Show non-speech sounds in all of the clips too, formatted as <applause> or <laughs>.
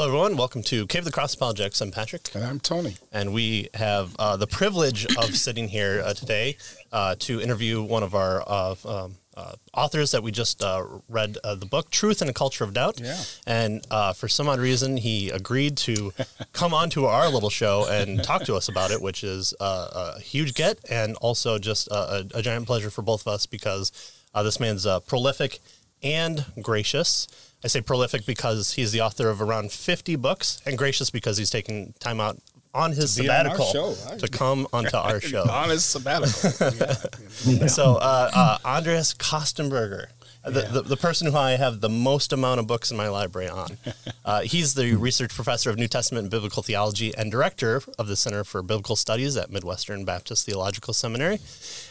Hello, everyone. Welcome to Cave of the Cross Apologetics. I'm Patrick. And I'm Tony. And we have uh, the privilege of <coughs> sitting here uh, today uh, to interview one of our uh, um, uh, authors that we just uh, read the book, Truth and a Culture of Doubt. Yeah. And for some odd reason, he agreed to <laughs> come on to our little show and talk to us about it, which is a huge get and also just a, a, giant pleasure for both of us because this man's prolific and gracious. I say prolific because he's the author of around 50 books, and gracious because he's taking time out on his sabbatical on to come onto our <laughs> show. on his sabbatical. <laughs> yeah. Yeah. <laughs> So, uh, uh, Andreas Kostenberger the, the, the, person who I have the most amount of books in my library on. Uh, he's the research professor of New Testament and Biblical Theology and director of the Center for Biblical Studies at Midwestern Baptist Theological Seminary.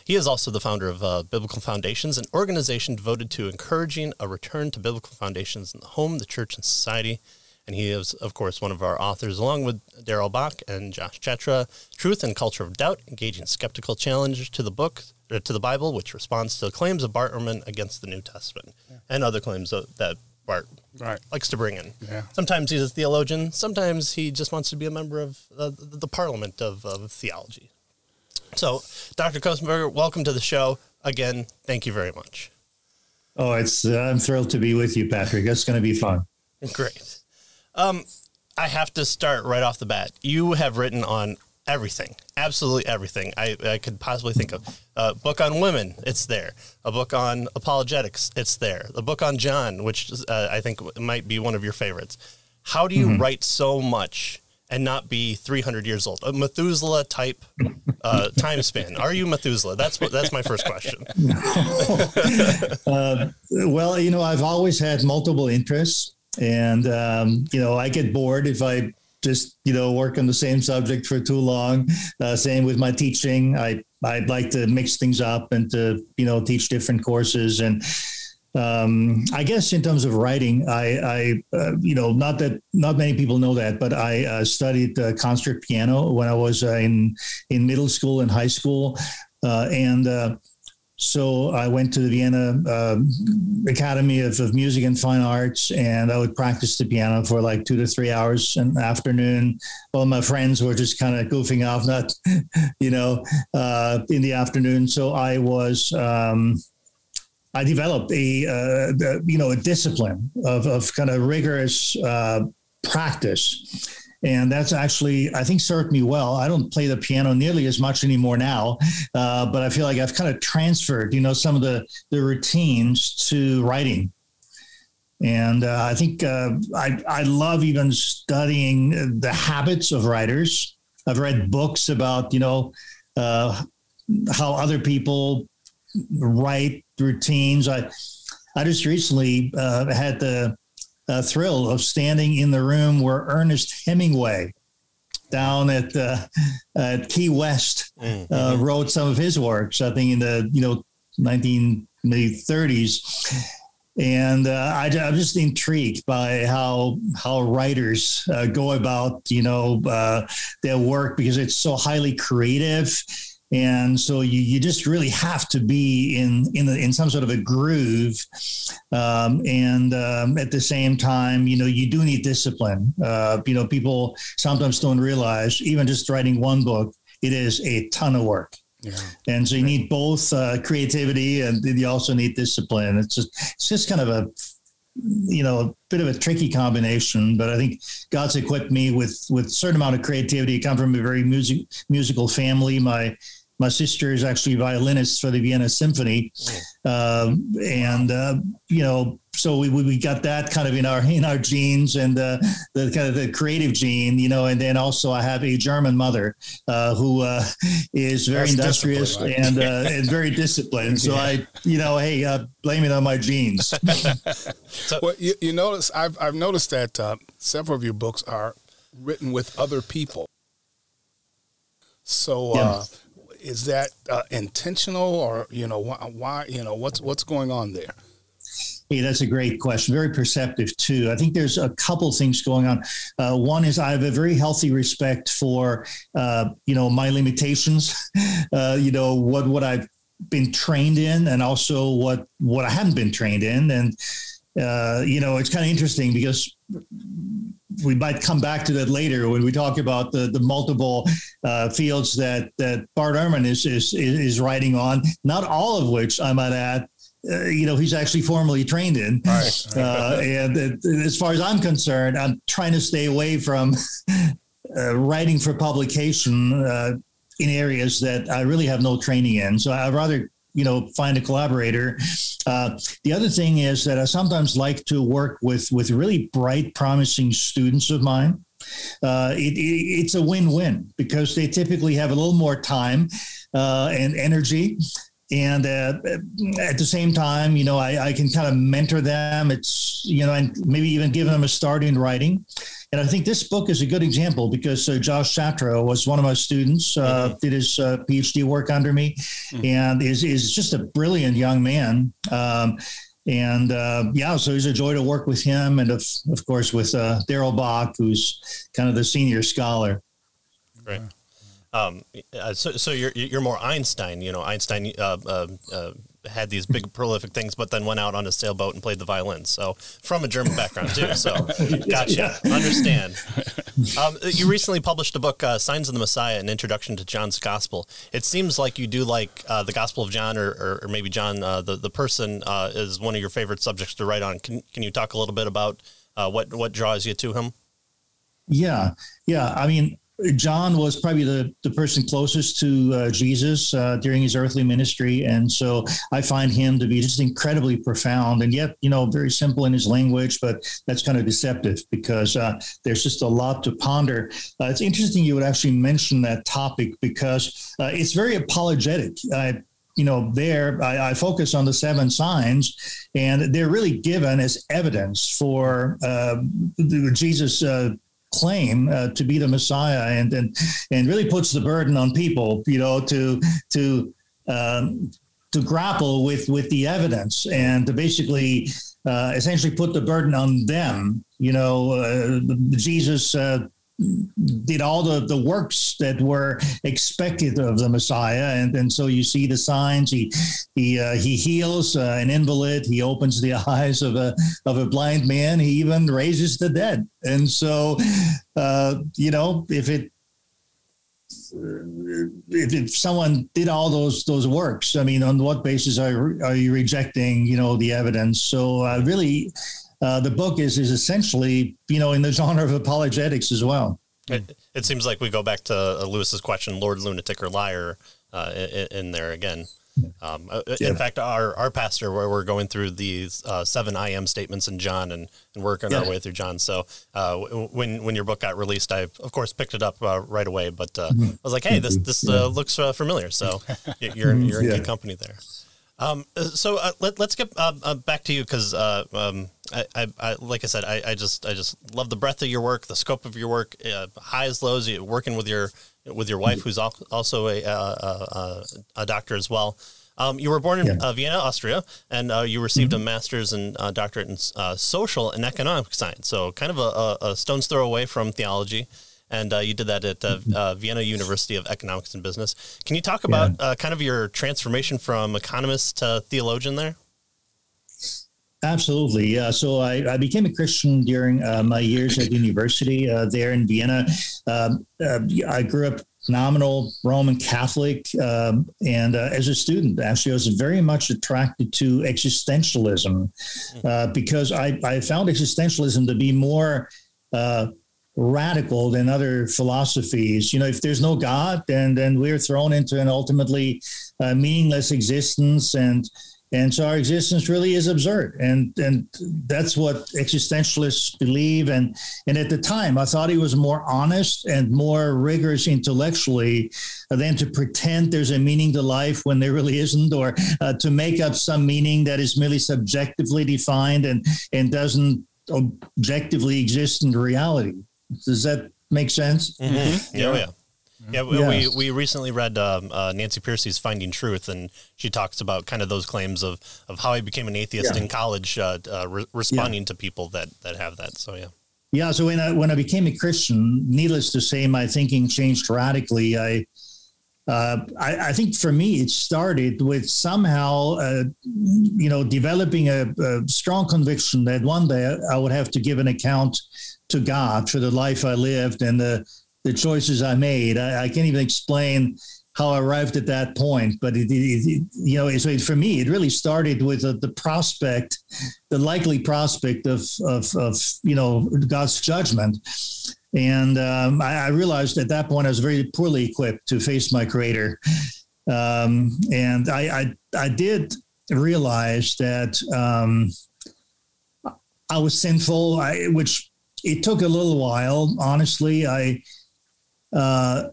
He is also the founder of uh, Biblical Foundations, an organization devoted to encouraging a return to biblical foundations in the home, the church, and society. And he is, of course, one of our authors, along with Darrell Bock and Josh Chatraw. Truth and Culture of Doubt, Engaging Skeptical Challenge to the Book, uh, to the Bible, which responds to claims of Bart Ehrman against the New Testament yeah. and other claims that Bart right. likes to bring in. Yeah. Sometimes he's a theologian. Sometimes he just wants to be a member of uh, the Parliament of, of theology. So, Dr. Kostenberger, welcome to the show. Again, thank you very much. Oh, it's uh, I'm thrilled to be with you, Patrick. It's going to be fun. Great. Um, I have to start right off the bat. You have written on everything, absolutely everything I, I could possibly think of. A book on women, it's there. A book on apologetics, it's there. A book on John, which uh, I think might be one of your favorites. How do you mm-hmm. write so much and not be 300 years old? A Methuselah type uh, time span. Are you Methuselah? That's what. That's my first question. uh, <laughs> well, you know, I've always had multiple interests. And, um, you know, I get bored if I just you know work on the same subject for too long. Uh, same with my teaching. I I'd like to mix things up and to you know teach different courses and. Um, I guess in terms of writing, I, I uh, you know, not that not many people know that, but I uh, studied uh, concert piano when I was uh, in in middle school and high school, uh, and uh, so I went to the Vienna uh, Academy of, of, Music and Fine Arts, and I would practice the piano for like two to three hours in the afternoon. While my friends were just kind of goofing off, not, <laughs> you know, uh, in the afternoon. So I was, um, I developed a, uh, you know, a discipline of, of kind of rigorous uh, practice and that's actually I think served me well. I don't play the piano nearly as much anymore now, uh, but I feel like I've kind of transferred, you know, some of the the routines to writing. And uh, I think uh, I I love even studying the habits of writers. I've read books about you know uh, how other people write routines. I I just recently uh, had the uh, thrill of standing in the room where Ernest Hemingway down at, uh, at Key West mm-hmm. uh, wrote some of his works, I think in the, you know, 1930s. And uh, I, am just intrigued by how how writers uh, go about, you know, uh, their work because it's so highly creative and so you, you just really have to be in in, the, in some sort of a groove um, and um, at the same time you know you do need discipline uh, you know people sometimes don't realize even just writing one book it is a ton of work yeah. And so you need both uh, creativity and you also need discipline. It's just it's just kind of a you know a bit of a tricky combination, but I think God's equipped me with with a certain amount of creativity. I come from a very music musical family. My my sister is actually violinist for the Vienna Symphony, uh, and uh, you know, so we, we got that kind of in our in our genes and uh, the kind of the creative gene, you know, and then also I have a German mother uh, who uh, is very That's industrious right? and uh, <laughs> and very disciplined. So yeah. I, you know, hey, blame it on my genes. <laughs> so, well, you, you, notice I've I've noticed that several of your books are written with other people. So. Yeah is that uh, intentional or you know why, why, you know what's what's going on there Hey, that's a great question. Very perceptive too. I think there's a couple things going on. Uh, one is I have a very healthy respect for, uh, you know, my limitations. <laughs> Uh, you know what what I've been trained in, and also what what I haven't been trained in. And uh, you know, it's kind of interesting because we might come back to that later when we talk about the, the multiple uh, fields that, that Bart Ehrman is, is, is writing on, not all of which I might add, uh, you know, he's actually formally trained in. Right. Uh, and as far as I'm concerned, I'm trying to stay away from <laughs> uh, writing for publication uh, in areas that I really have no training in. So I'd rather you know find a collaborator. Uh, the other thing is that i sometimes like to work with with really bright promising students of mine. Uh, it, it, it's a win-win because they typically have a little more time uh, and energy. And uh, at the same time you know I, I can kind of mentor them. It's you know and maybe even give them a start in writing and I think this book is a good example because uh, Josh Chatraw was one of my students, uh, mm-hmm. did his uh, PhD work under me, mm-hmm. and is, is just a brilliant young man. Um, and uh, yeah, so it's a joy to work with him, and of, of course with uh, Darrell Bock, who's kind of the senior scholar. Right. Um, uh, so, so you're you're more Einstein. You know, Einstein uh, uh, uh had these big <laughs> prolific things, but then went out on a sailboat and played the violin. So from a German background too. So <laughs> gotcha. Understand. <laughs> Um, you recently published a book, uh, Signs of the Messiah: An Introduction to John's Gospel. It seems like you do like uh, the Gospel of John, or, or, or maybe John, uh, the the person, uh, is one of your favorite subjects to write on. Can Can you talk a little bit about uh, what what draws you to him? Yeah, yeah. I mean, John was probably the, the person closest to uh, Jesus uh, during his earthly ministry. And so I find him to be just incredibly profound and yet, you know, very simple in his language, but that's kind of deceptive because uh, there's just a lot to ponder. Uh, it's interesting you would actually mention that topic because uh, it's very apologetic. I, you know, there I, I, focus on the seven signs, and they're really given as evidence for uh, Jesus' claim uh, to be the Messiah, and and and really puts the burden on people, you know, to to um, to grapple with with the evidence and to basically uh, essentially put the burden on them. You know, uh, Jesus uh, did all the, the works that were expected of the Messiah, and, and so you see the signs. He he uh, he heals uh, an invalid. He opens the <laughs> eyes of a of a blind man. He even raises the dead. And so, uh, you know, if it if, if someone did all those those works, I mean, on what basis are are you rejecting you know the evidence? So uh, really uh, the book is is essentially you know in the <laughs> genre of apologetics as well. It, it seems like we go back to uh, Lewis's question, Lord, lunatic, or liar, uh, in, in, there again. Um, uh, yeah. In fact, our, our pastor, where we're going through these uh, seven I am statements in John and, and working yeah. our way through John. So uh, when when your book got released, I of course picked it up uh, right away. But uh, mm-hmm. I was like, hey, this this yeah. looks familiar. So you're you're in good company there. Um, so uh, let, us get uh, uh, back to you because, uh, um, I, I, I, like I said, I, I, just I just love the breadth of your work, the scope of your work, uh, highs, lows. Working with your with your wife, who's also a a, a doctor as well. Um, you were born in yeah. Vienna, Austria, and you received mm-hmm. a master's and doctorate in social and economic science. So kind of a, a stone's throw away from theology and uh, you did that at uh, mm-hmm. uh, Vienna University of Economics and Business. Can you talk about yeah. Uh, kind of your transformation from economist to theologian there? Absolutely. Yeah. So I, I became a Christian during uh, my years at university uh, there in Vienna. Um, I grew up nominal Roman Catholic. Um, and uh, as a student, actually, I was very much attracted to existentialism uh, because I, I, found existentialism to be more uh, radical than other philosophies. You know, if there's no God, then then we're thrown into an ultimately uh, meaningless existence, and and so our existence really is absurd, and and that's what existentialists believe. And and at the time, I thought he was more honest and more rigorous intellectually than to pretend there's a meaning to life when there really isn't, or uh, to make up some meaning that is merely subjectively defined and and doesn't objectively exist in reality. Does that make sense? Mm-hmm. mm-hmm. Yeah, oh, yeah. Yeah, we, yeah. we, we recently read um, uh, Nancy Pearcey's Finding Truth, and she talks about kind of those claims of, of how I became an atheist yeah. in college, uh, uh, re- responding yeah. to people that, that have that. So, yeah. Yeah. So when I, when I became a Christian, needless to say, my thinking changed radically. I, uh, I, I, think for me, it started with somehow, uh, you know, developing a, a, strong conviction that one day I would have to give an account to God for the life I lived and the the choices I made. I, I can't even explain how I arrived at that point, but it, it, it you know, for me, it really started with uh, the prospect, the likely prospect of, of, of you know God's judgment and um, I, I, realized at that point I was very poorly equipped to face my creator. Um, and I, I, I, did realize that um, I was sinful, I, which it took a little while. Honestly, I, uh,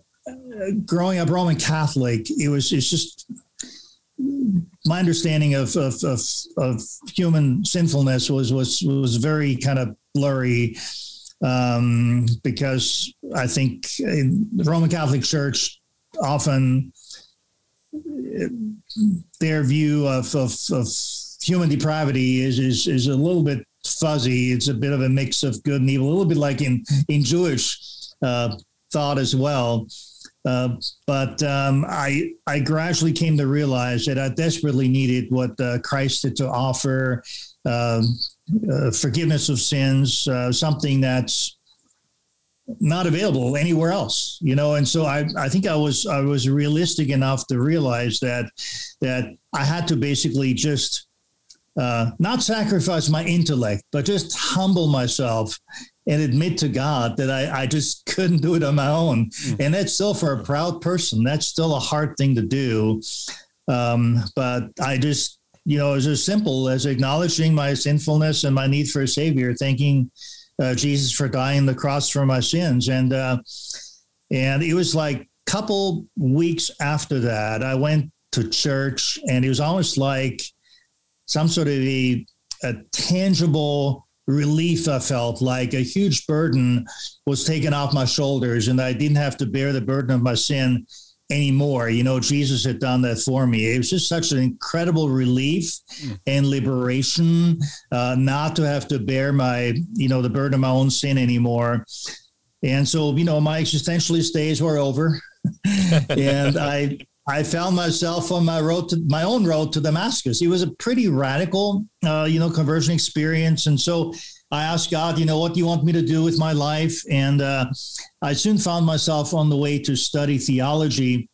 growing up Roman Catholic, it was, it's just, my understanding of, of, of, of human sinfulness was, was, was very kind of blurry um, because I think the Roman Catholic Church often their view of, of, of human depravity is, is is a little bit fuzzy. It's a bit of a mix of good and evil, a little bit like in in Jewish uh, thought as well. Uh, but um, I I gradually came to realize that I desperately needed what uh, Christ had to offer. Um, uh, forgiveness of sins, uh, something that's not available anywhere else, you know. And so I, I think I was I was realistic enough to realize that that I had to basically just uh, not sacrifice my intellect, but just humble myself and admit to God that I, I just <laughs> couldn't do it on my own. Mm. And that's still for a proud person, that's still a hard thing to do. Um, but I just you know, it's as simple as acknowledging my sinfulness and my need for a savior, thanking uh, Jesus for dying the cross for my sins. And, uh, and it was like a couple weeks after that, I went to church and it was almost like some sort of a, a tangible relief I felt like a huge burden was taken off my shoulders and I didn't have to bear the burden of my sin anymore. You know, Jesus had done that for me. It was just such an incredible relief mm. and liberation uh, not to have to bear my, you know, the burden of my own sin anymore. And so, you know, my existentialist days were over. <laughs> and I I found myself on my road to my own road to Damascus. It was a pretty radical, uh, you know, conversion experience. And so I asked God, you know, what do you want me to do with my life? And uh, I soon found myself on the way to study theology,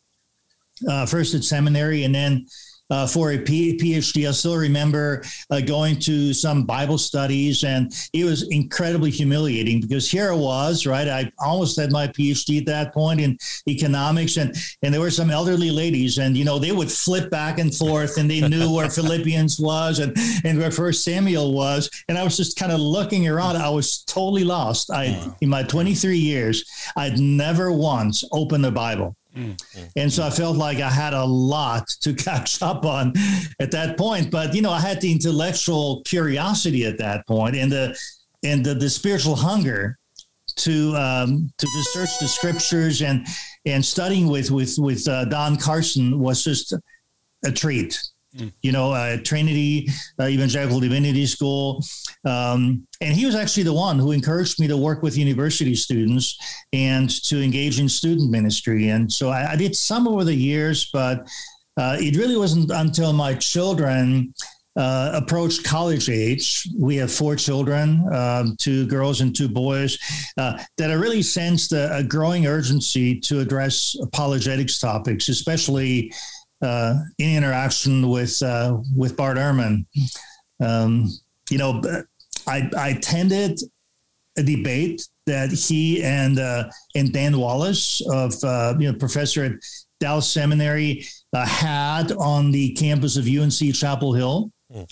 uh, first at seminary and then uh, for a PhD. I still remember uh, going to some Bible studies, and it was incredibly humiliating because here I was, right? I almost had my PhD at that point in economics, and and there were some elderly ladies, and you know they would flip back and forth, and they knew where <laughs> Philippians was and and where First Samuel was, and I was just kind of looking around. I was totally lost. I in my 23 years, I'd never once opened the Bible. Mm-hmm. And so I felt like I had a lot to <laughs> catch up on at that point. But you know, I had the intellectual curiosity at that point and the and the, the spiritual hunger to um, to just search the scriptures and and studying with with with uh, Don Carson was just a treat you know, uh, Trinity uh, Evangelical Divinity School. Um, and he was actually the one who encouraged me to work with university students and to engage in student ministry. And so I, I did some over the years, but uh, it really wasn't until my children uh, approached college age. We have four children, um, two girls and two boys, uh, that I really sensed a, a, growing urgency to address apologetics topics, especially uh, in interaction with uh, with Bart Ehrman. Um, you know, I, I attended a debate that he and uh, and Dan Wallace of uh, you know professor at Dallas Seminary uh, had on the campus of UNC Chapel Hill. Mm.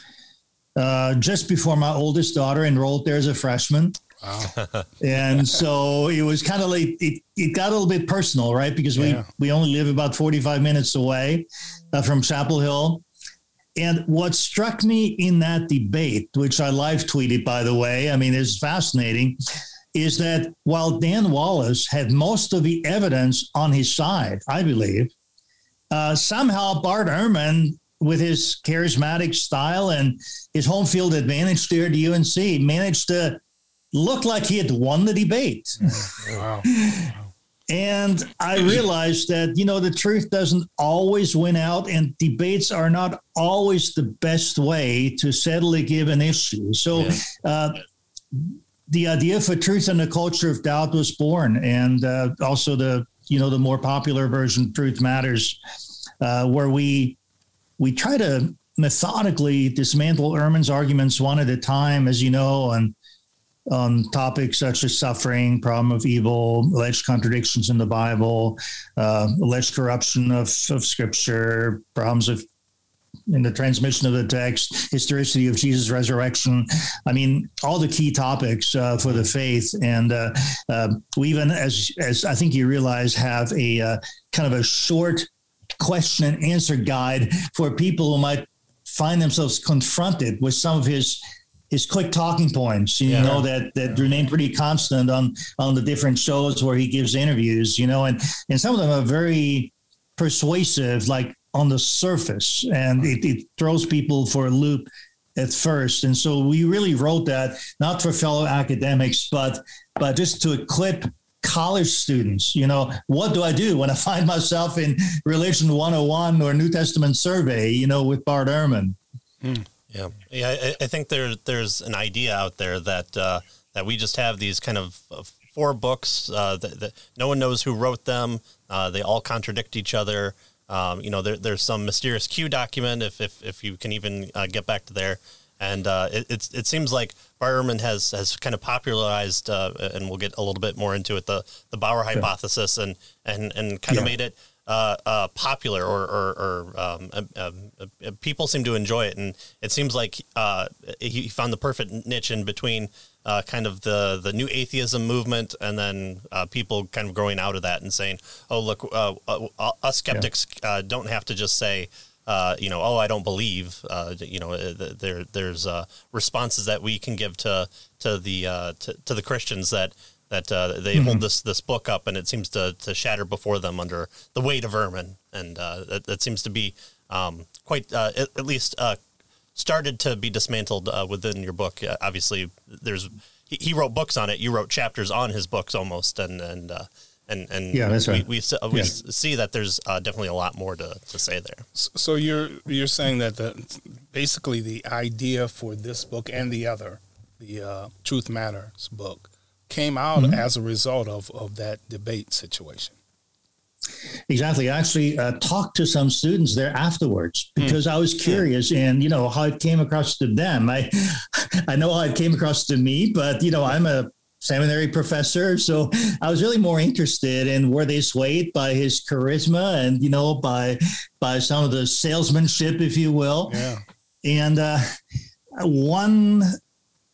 Uh, just before my oldest daughter enrolled there as a freshman. Wow. <laughs> and so it was kind of like it, it got a little bit personal, right? Because we, yeah. we only live about 45 minutes away uh, from Chapel Hill. And what struck me in that debate, which I live tweeted, by the way, I mean, it's fascinating, is that while Dan Wallace had most of the evidence on his side, I believe, uh, somehow Bart Ehrman, with his charismatic style and his home field advantage there at UNC, managed to looked like he had won the debate. wow. <laughs> wow. and I realized that, you know, the truth doesn't always win out, and debates are not always the best way to settle a given issue. So, yeah. uh, the idea for truth and the culture of doubt was born, and uh, also the you know the more popular version, Truth Matters, uh, where we we try to methodically dismantle Ehrman's arguments one at a time, as you know, and on topics such as suffering, problem of evil, alleged contradictions in the Bible, uh, alleged corruption of, of scripture, problems of in the transmission of the text, historicity of Jesus' resurrection. I mean, all the key topics uh, for the faith. And uh, uh, we even, as, as I think you realize, have a uh, kind of a short question and answer guide for people who might find themselves confronted with some of his his quick talking points. You yeah. know that that yeah. remain pretty constant on on the different shows where he gives interviews. You know, and and some of them are very persuasive, like on the surface, and it, it throws people for a loop at first. And so we really wrote that not for fellow academics, but but just to equip college students. You know, what do I do when I find myself in Religion 101 or New Testament Survey? You know, with Bart Ehrman. Hmm. Yeah, yeah. I, I, think there there's an idea out there that uh, that we just have these kind of four books uh, that, that, no one knows who wrote them. Uh, they all contradict each other. Um, you know, there, there's some mysterious Q document if if, if you can even uh, get back to there. And uh, it, it seems like Bart has has kind of popularized, uh, and we'll get a little bit more into it, the the Bauer hypothesis, and and and kind yeah. of made it uh, uh, popular or, or, or um, uh, uh, people seem to enjoy it. And it seems like uh, he found the perfect niche in between uh, kind of the, the new atheism movement and then people kind of growing out of that and saying, oh, look, us skeptics yeah. don't have to just say, you know, oh, I don't believe. you know, there there's responses that we can give to to the to, to the Christians that that uh, they mm-hmm. hold this this book up and it seems to, to shatter before them under the weight of Ehrman, and uh, that, that, seems to be um, quite uh, at, at, least uh, started to be dismantled uh, within your book. Uh, obviously, there's he, he, wrote books on it. You wrote chapters on his books almost, and and and and yeah, that's right. We we, we yeah. see that there's definitely a lot more to, to say there. So you're you're saying that the basically the idea for this book and the other, the Truth Matters book came out mm-hmm. as a result of, of that debate situation. Exactly. I actually uh, talked to some students there afterwards hmm. because mm. I was curious and, you know, how it came across to them. I, <laughs> I know how it came across to me, but, you know, I'm a seminary professor. So I was really more interested in were they swayed by his charisma and, you know, by, by some of the salesmanship, if you will. Yeah. And uh, one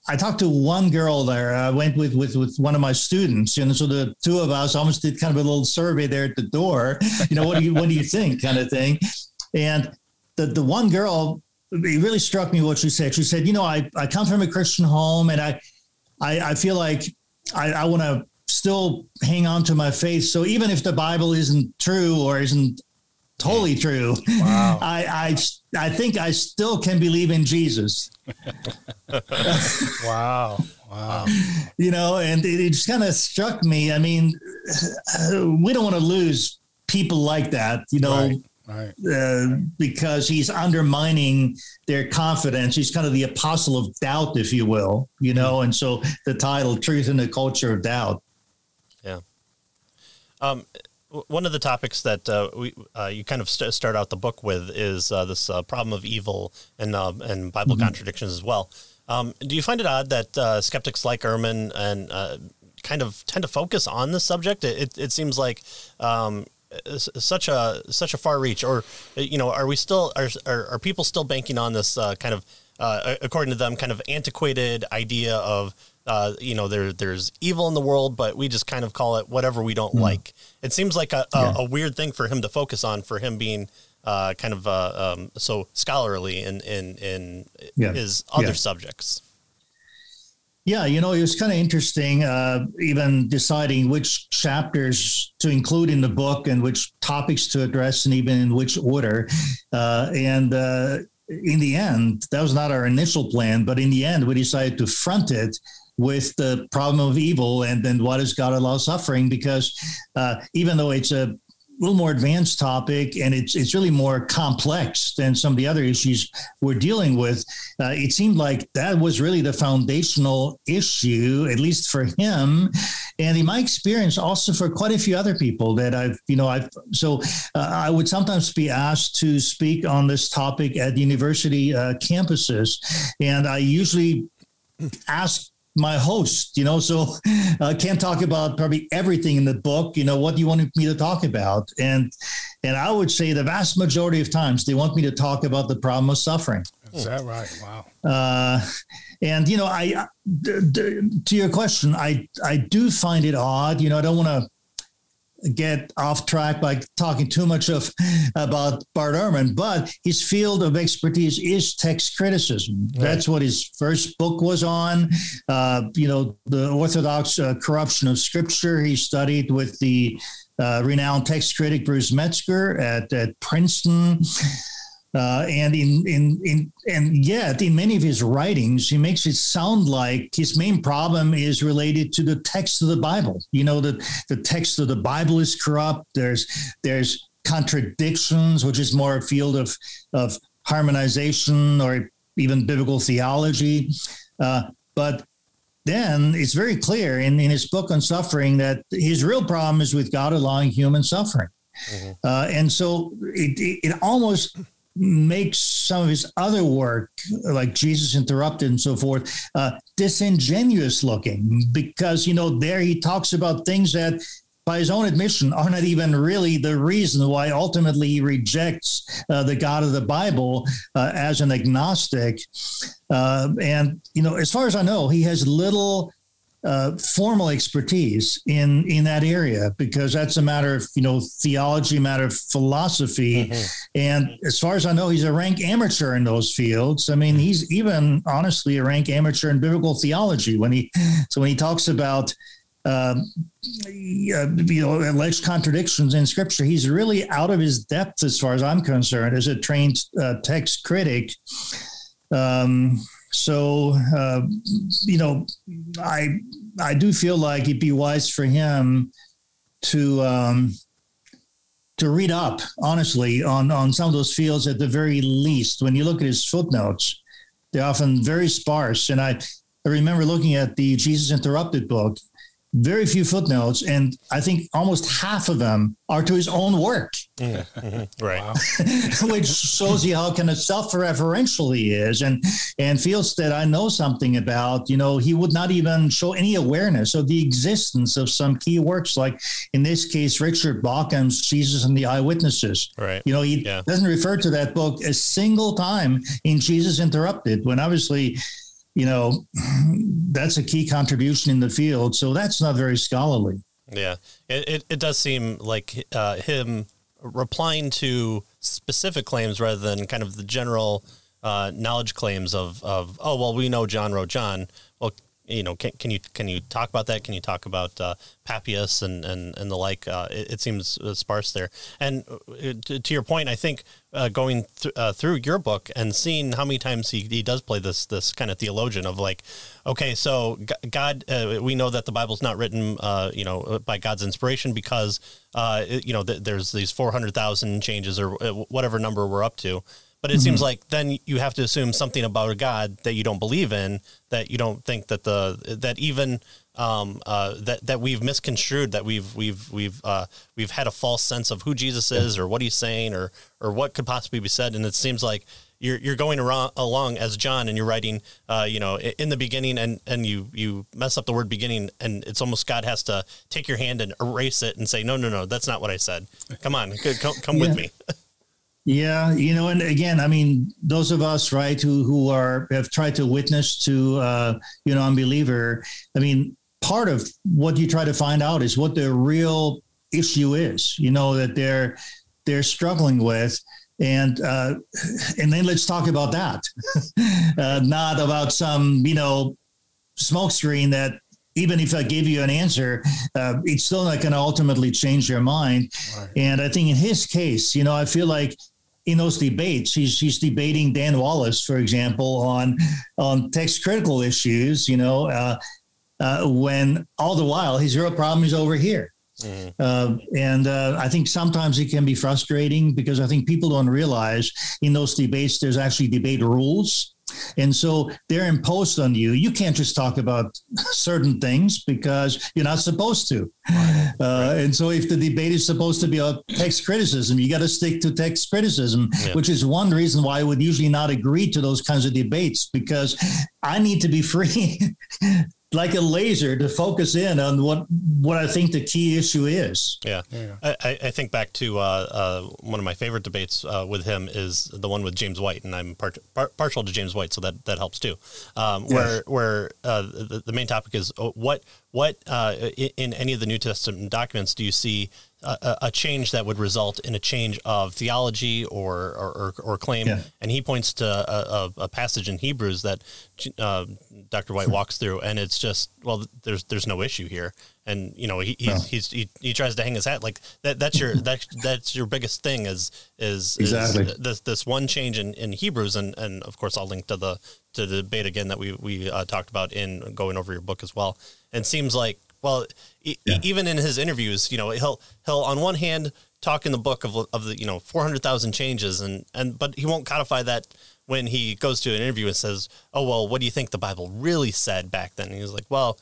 I talked to one girl there. I went with, with with one of my students, and so the two of us almost did kind of a little survey there at the door. You know, what do you what do you think, kind of thing. And the the one girl, it really struck me what she said. She said, "You know, I I come from a Christian home, and I I, I feel like I, I want to still hang on to my faith. So even if the Bible isn't true or isn't totally true. Wow. I, I, I think I still can believe in Jesus. <laughs> wow. Wow. You know, and it, it just kind of struck me. I mean, we don't want to lose people like that, you know, right. Right. Uh, because he's undermining their confidence. He's kind of the apostle of doubt, if you will, you know, and so the title, Truth in the Culture of Doubt. Yeah. Um, one of the topics that uh, we uh, you kind of st- start out the book with is uh, this uh, problem of evil and uh, and Bible mm-hmm. contradictions as well. Um, do you find it odd that uh, skeptics like Ehrman and kind of tend to focus on this subject? It, it seems like um, such a such a far reach, or you know, are we still are are, are people still banking on this kind of according to them kind of antiquated idea of uh, you know, there there's evil in the world, but we just kind of call it whatever we don't mm. like. It seems like a, a, yeah. a, weird thing for him to focus on, for him being uh, kind of uh, um, so scholarly in in in yeah. his other yeah. subjects. Yeah, you know, it was kind of interesting, uh, even deciding which chapters to include in the book and which topics to address, and even in which order. Uh, and uh, in the end, that was not our initial plan, but in the end, we decided to front it with the problem of evil and then why does God allow suffering? Because uh, even though it's a little more advanced topic and it's it's really more complex than some of the other issues we're dealing with. Uh, it seemed like that was really the foundational issue, at least for him, and in my experience, also for quite a few other people that I've you know I've so uh, I would sometimes be asked to speak on this topic at university uh, campuses, and I usually ask my host, you know, so I uh, can't talk about probably everything in the book. You know, what do you want me to talk about? And and I would say the vast majority of times they want me to talk about the problem of suffering. Is that right? Wow. Uh, and you know, I d- d- to your question, I I do find it odd. You know, I don't want to get off track by talking too much of about Bart Ehrman, but his field of expertise is text criticism. Right. That's what his first book was on. Uh, you know, the Orthodox uh, corruption of Scripture. He studied with the uh, renowned text critic Bruce Metzger at, at Princeton. Uh, and in, in in and yet in many of his writings he makes it sound like his main problem is related to the text of the bible. You know the the text of the bible is corrupt. There's there's contradictions which is more a field of of harmonization or even biblical theology. Uh, but then it's very clear in, in his book on suffering that his real problem is with god allowing human suffering. Mm-hmm. uh, and so it, it, it almost makes some of his other work, like Jesus Interrupted and so forth, uh, disingenuous looking because, you know, there he talks about things that, by his own admission, are not even really the reason why ultimately he rejects uh, the God of the Bible uh, as an agnostic. Uh, and, you know, as far as I know, he has little uh, formal expertise in in that area because that's a matter of you know theology, matter of philosophy, mm-hmm. and as far as I know, he's a rank amateur in those fields. I mean, he's even honestly a rank amateur in biblical theology when he <laughs> so when he talks about. Um, you know, alleged contradictions in scripture. He's really out of his depth as far as I'm concerned as a trained uh, text critic. Um, so, uh, you know, I I do feel like it'd be wise for him to um, to read up honestly on on some of those fields at the very least. When you look at his footnotes, they're often very sparse. And I, I remember looking at the Jesus Interrupted book very few footnotes, and I think almost half of them are to his own work. Mm-hmm. Right. <laughs> Which shows you how kind of self-referential he is and and feels that I know something about, you know, he would not even show any awareness of the existence of some key works, like in this case, Richard Bauckham's Jesus and the Eyewitnesses. Right. You know, he yeah. doesn't refer to that book a single time in Jesus Interrupted, when obviously you know, that's a key contribution in the field. So that's not very scholarly. Yeah, it, it, it does seem like uh, him replying to specific claims rather than kind of the general uh, knowledge claims of, of, oh, well, we know John wrote John. You know, can, can you can you talk about that? Can you talk about uh, Papias and, and, and the like? Uh, it, it, seems uh, sparse there. And uh, to, to, your point, I think uh, going th- uh, through your book and seeing how many times he, he does play this this kind of theologian of like, okay, so God, we know that the Bible's not written, you know, by God's inspiration because, you know, th- there's these four hundred thousand changes or whatever number we're up to. But it mm-hmm. seems like then you have to assume something about a God that you don't believe in, that you don't think that the that even um, uh, that that we've misconstrued, that we've we've we've uh, we've had a false sense of who Jesus is or what he's saying or or what could possibly be said, and it seems like you're you're going around, along as John and you're writing, uh, you know, in the beginning, and and you you mess up the word beginning, and it's almost God has to take your hand and erase it and say, no, no, no, that's not what I said. Come on, come, come yeah. with me. <laughs> Yeah, you know, and again, I mean, those of us, right, who who are have tried to witness to, uh, you know, unbeliever. I mean, part of what you try to find out is what the real issue is. You know that they're they're struggling with, and uh, and then let's talk about that, <laughs> uh, not about some you know smokescreen that even if I give you an answer, uh, it's still not going to ultimately change your mind. Right. And I think in his case, you know, I feel like in those debates. He's he's debating Dan Wallace, for example, on on text critical issues. You know, uh, uh, when all the while his real problem is over here. Mm-hmm. Uh, and uh, I think sometimes it can be frustrating because I think people don't realize in those debates there's actually debate rules and so they're imposed on you. You can't just talk about <laughs> certain things because you're not supposed to. Right. Uh, and so if the debate is supposed to be about text criticism, you got to stick to text criticism, yeah. which is one reason why I would usually not agree to those kinds of debates because I need to be <laughs> free like a laser to focus in on what what I think the key issue is. Yeah, yeah. I, I think back to uh, uh, one of my favorite debates uh, with him is the one with James White, and I'm par- par- partial to James White, so that that helps too. Um, where yes. where uh, the, the main topic is uh, what what uh, in, in any of the New Testament documents do you see a, a, change that would result in a change of theology or or, or claim. Yeah. And he points to a, a, passage in Hebrews that uh, Dr. White walks through, and it's just well, there's there's no issue here. And you know he he's, no. he's, he, he tries to hang his hat like that. That's your that that's your biggest thing is is, exactly. is this this one change in, in Hebrews, and and of course I'll link to the to the debate again that we we uh, talked about in going over your book as well. And seems like well, yeah. even in his interviews, you know, he'll he'll on one hand talk in the book of of the you know four hundred thousand changes, and and but he won't codify that when he goes to an interview and says, "Oh well, what do you think the Bible really said back then?" And he's like, "Well,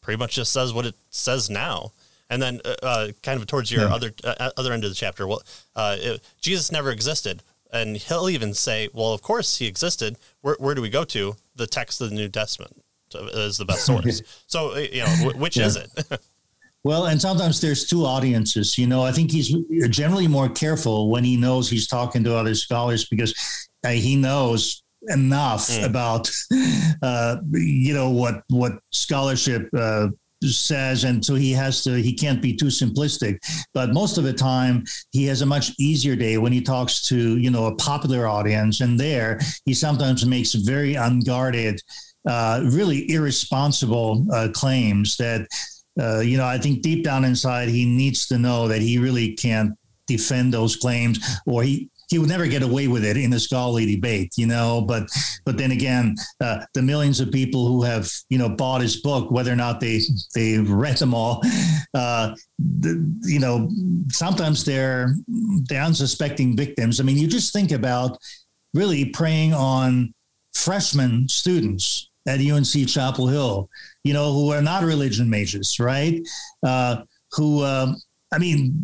pretty much just says what it says now." And then, uh, uh kind of towards your yeah. other uh, other end of the chapter, well, uh, it, Jesus never existed, and he'll even say, "Well, of course he existed. Where, where do we go to? The text of the New Testament." Is the best source. <laughs> so you know, which yeah. is it? <laughs> well, and sometimes there's two audiences. You know, I think he's generally more careful when he knows he's talking to other scholars because uh, he knows enough mm. about <laughs> uh, you know what what scholarship uh, says and so he has to he can't be too simplistic but most of the time he has a much easier day when he talks to you know a popular audience and there he sometimes makes very unguarded uh, really irresponsible uh, claims that, uh, you know, I think deep down inside he needs to know that he really can't defend those claims or he, he would never get away with it in a scholarly debate, you know. But but then again, uh, the millions of people who have you know bought his book, whether or not they they read them all, uh, the, you know, sometimes they're they're unsuspecting victims. I mean, you just think about really preying on freshman students at UNC Chapel Hill, you know, who are not religion majors, right? Uh, who, uh, I mean,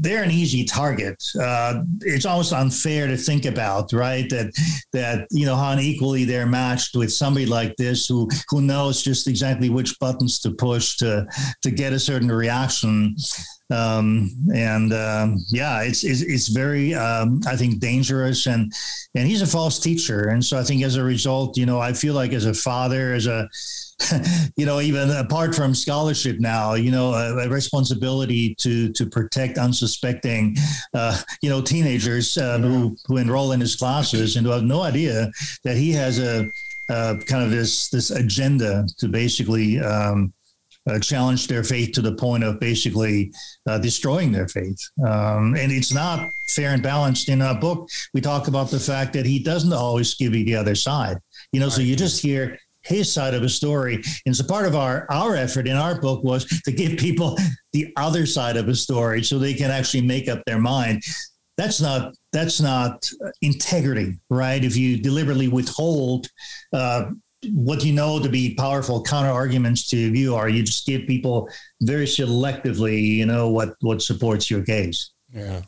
they're an easy target. Uh, it's almost unfair to think about, right? That that you know how unequally they're matched with somebody like this who who knows just exactly which buttons to push to to get a certain reaction. Um, and um, yeah, it's, it's, it's very um, I think dangerous and and he's a false teacher, and so I think as a result, you know, I feel like as a father, as a <laughs> you know, even apart from scholarship now, you know, a, a responsibility to to protect unsuspecting, uh, you know, teenagers uh, who who enroll in his classes and who have no idea that he has a uh, kind of this this agenda to basically um, uh, challenge their faith to the point of basically uh, destroying their faith. Um, and it's not fair and balanced. In our book, we talk about the fact that he doesn't always give you the other side. You know, right. so you just hear his side of a story. And so part of our our effort in our book was to give people the other side of a story so they can actually make up their mind. That's not that's not integrity, right? If you deliberately withhold uh, what you know to be powerful counter arguments to view are you just give people very selectively you know what what supports your case yeah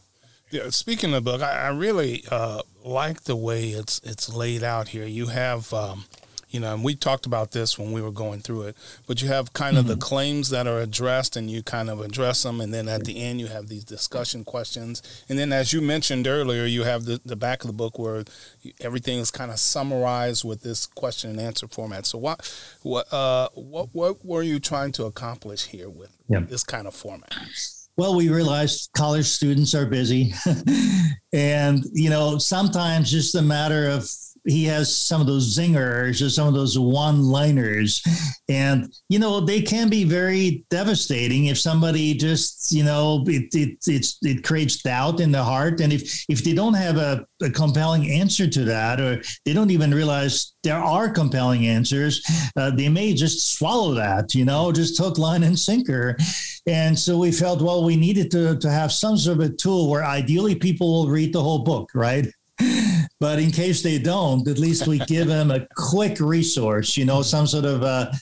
yeah speaking of the book i, I really uh, like the way it's it's laid out here you have um, you know, and we talked about this when we were going through it, but you have kind of mm-hmm. the claims that are addressed and you kind of address them. And then at the end, you have these discussion questions. And then, as you mentioned earlier, you have the, the back of the book where everything is kind of summarized with this question and answer format. So, what, what, uh, what, what were you trying to accomplish here with yeah. this kind of format? Well, we realized college students are busy. <laughs> and, you know, sometimes just a matter of he has some of those zingers or some of those one liners. And, you know, they can be very devastating if somebody just, you know, it, it, it creates doubt in the heart. And if, if they don't have a, a compelling answer to that, or they don't even realize there are compelling answers, uh, they may just swallow that, you know, just hook, line, and sinker. And so we felt, well, we needed to, to have some sort of a tool where ideally people will read the whole book, right? But in case they don't, at least we give them a quick resource, you know, some sort of a,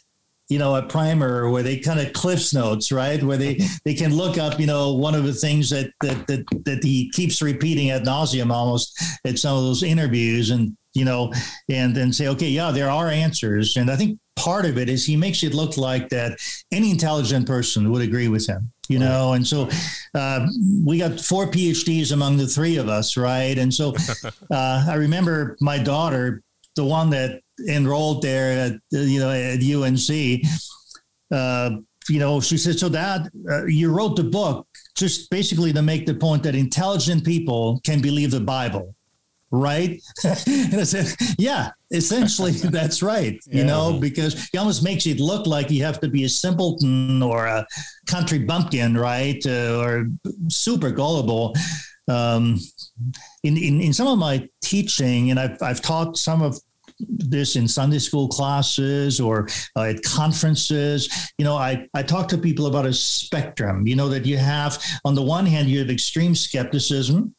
you know, a primer where they kind of cliffs notes, right? Where they, they can look up, you know, one of the things that, that, that, that he keeps repeating ad nauseum almost at some of those interviews and, you know, and then say, okay, yeah, there are answers. And I think part of it is he makes it look like that any intelligent person would agree with him you know? And so uh, we got four phds among the three of us right? And so <laughs> uh, i remember my daughter the one that enrolled there at you know at unc uh, you know she said so dad uh, you wrote the book just basically to make the point that intelligent people can believe the bible right? <laughs> and I said, yeah, essentially <laughs> that's right, you yeah. know, because he almost makes it look like you have to be a simpleton or a country bumpkin, right? Uh, or super gullible. Um, in, in, in some of my teaching, and I've, I've taught some of this in Sunday school classes or uh, at conferences. You know, I, I talk to people about a spectrum, you know, that you have on the one hand, you have extreme skepticism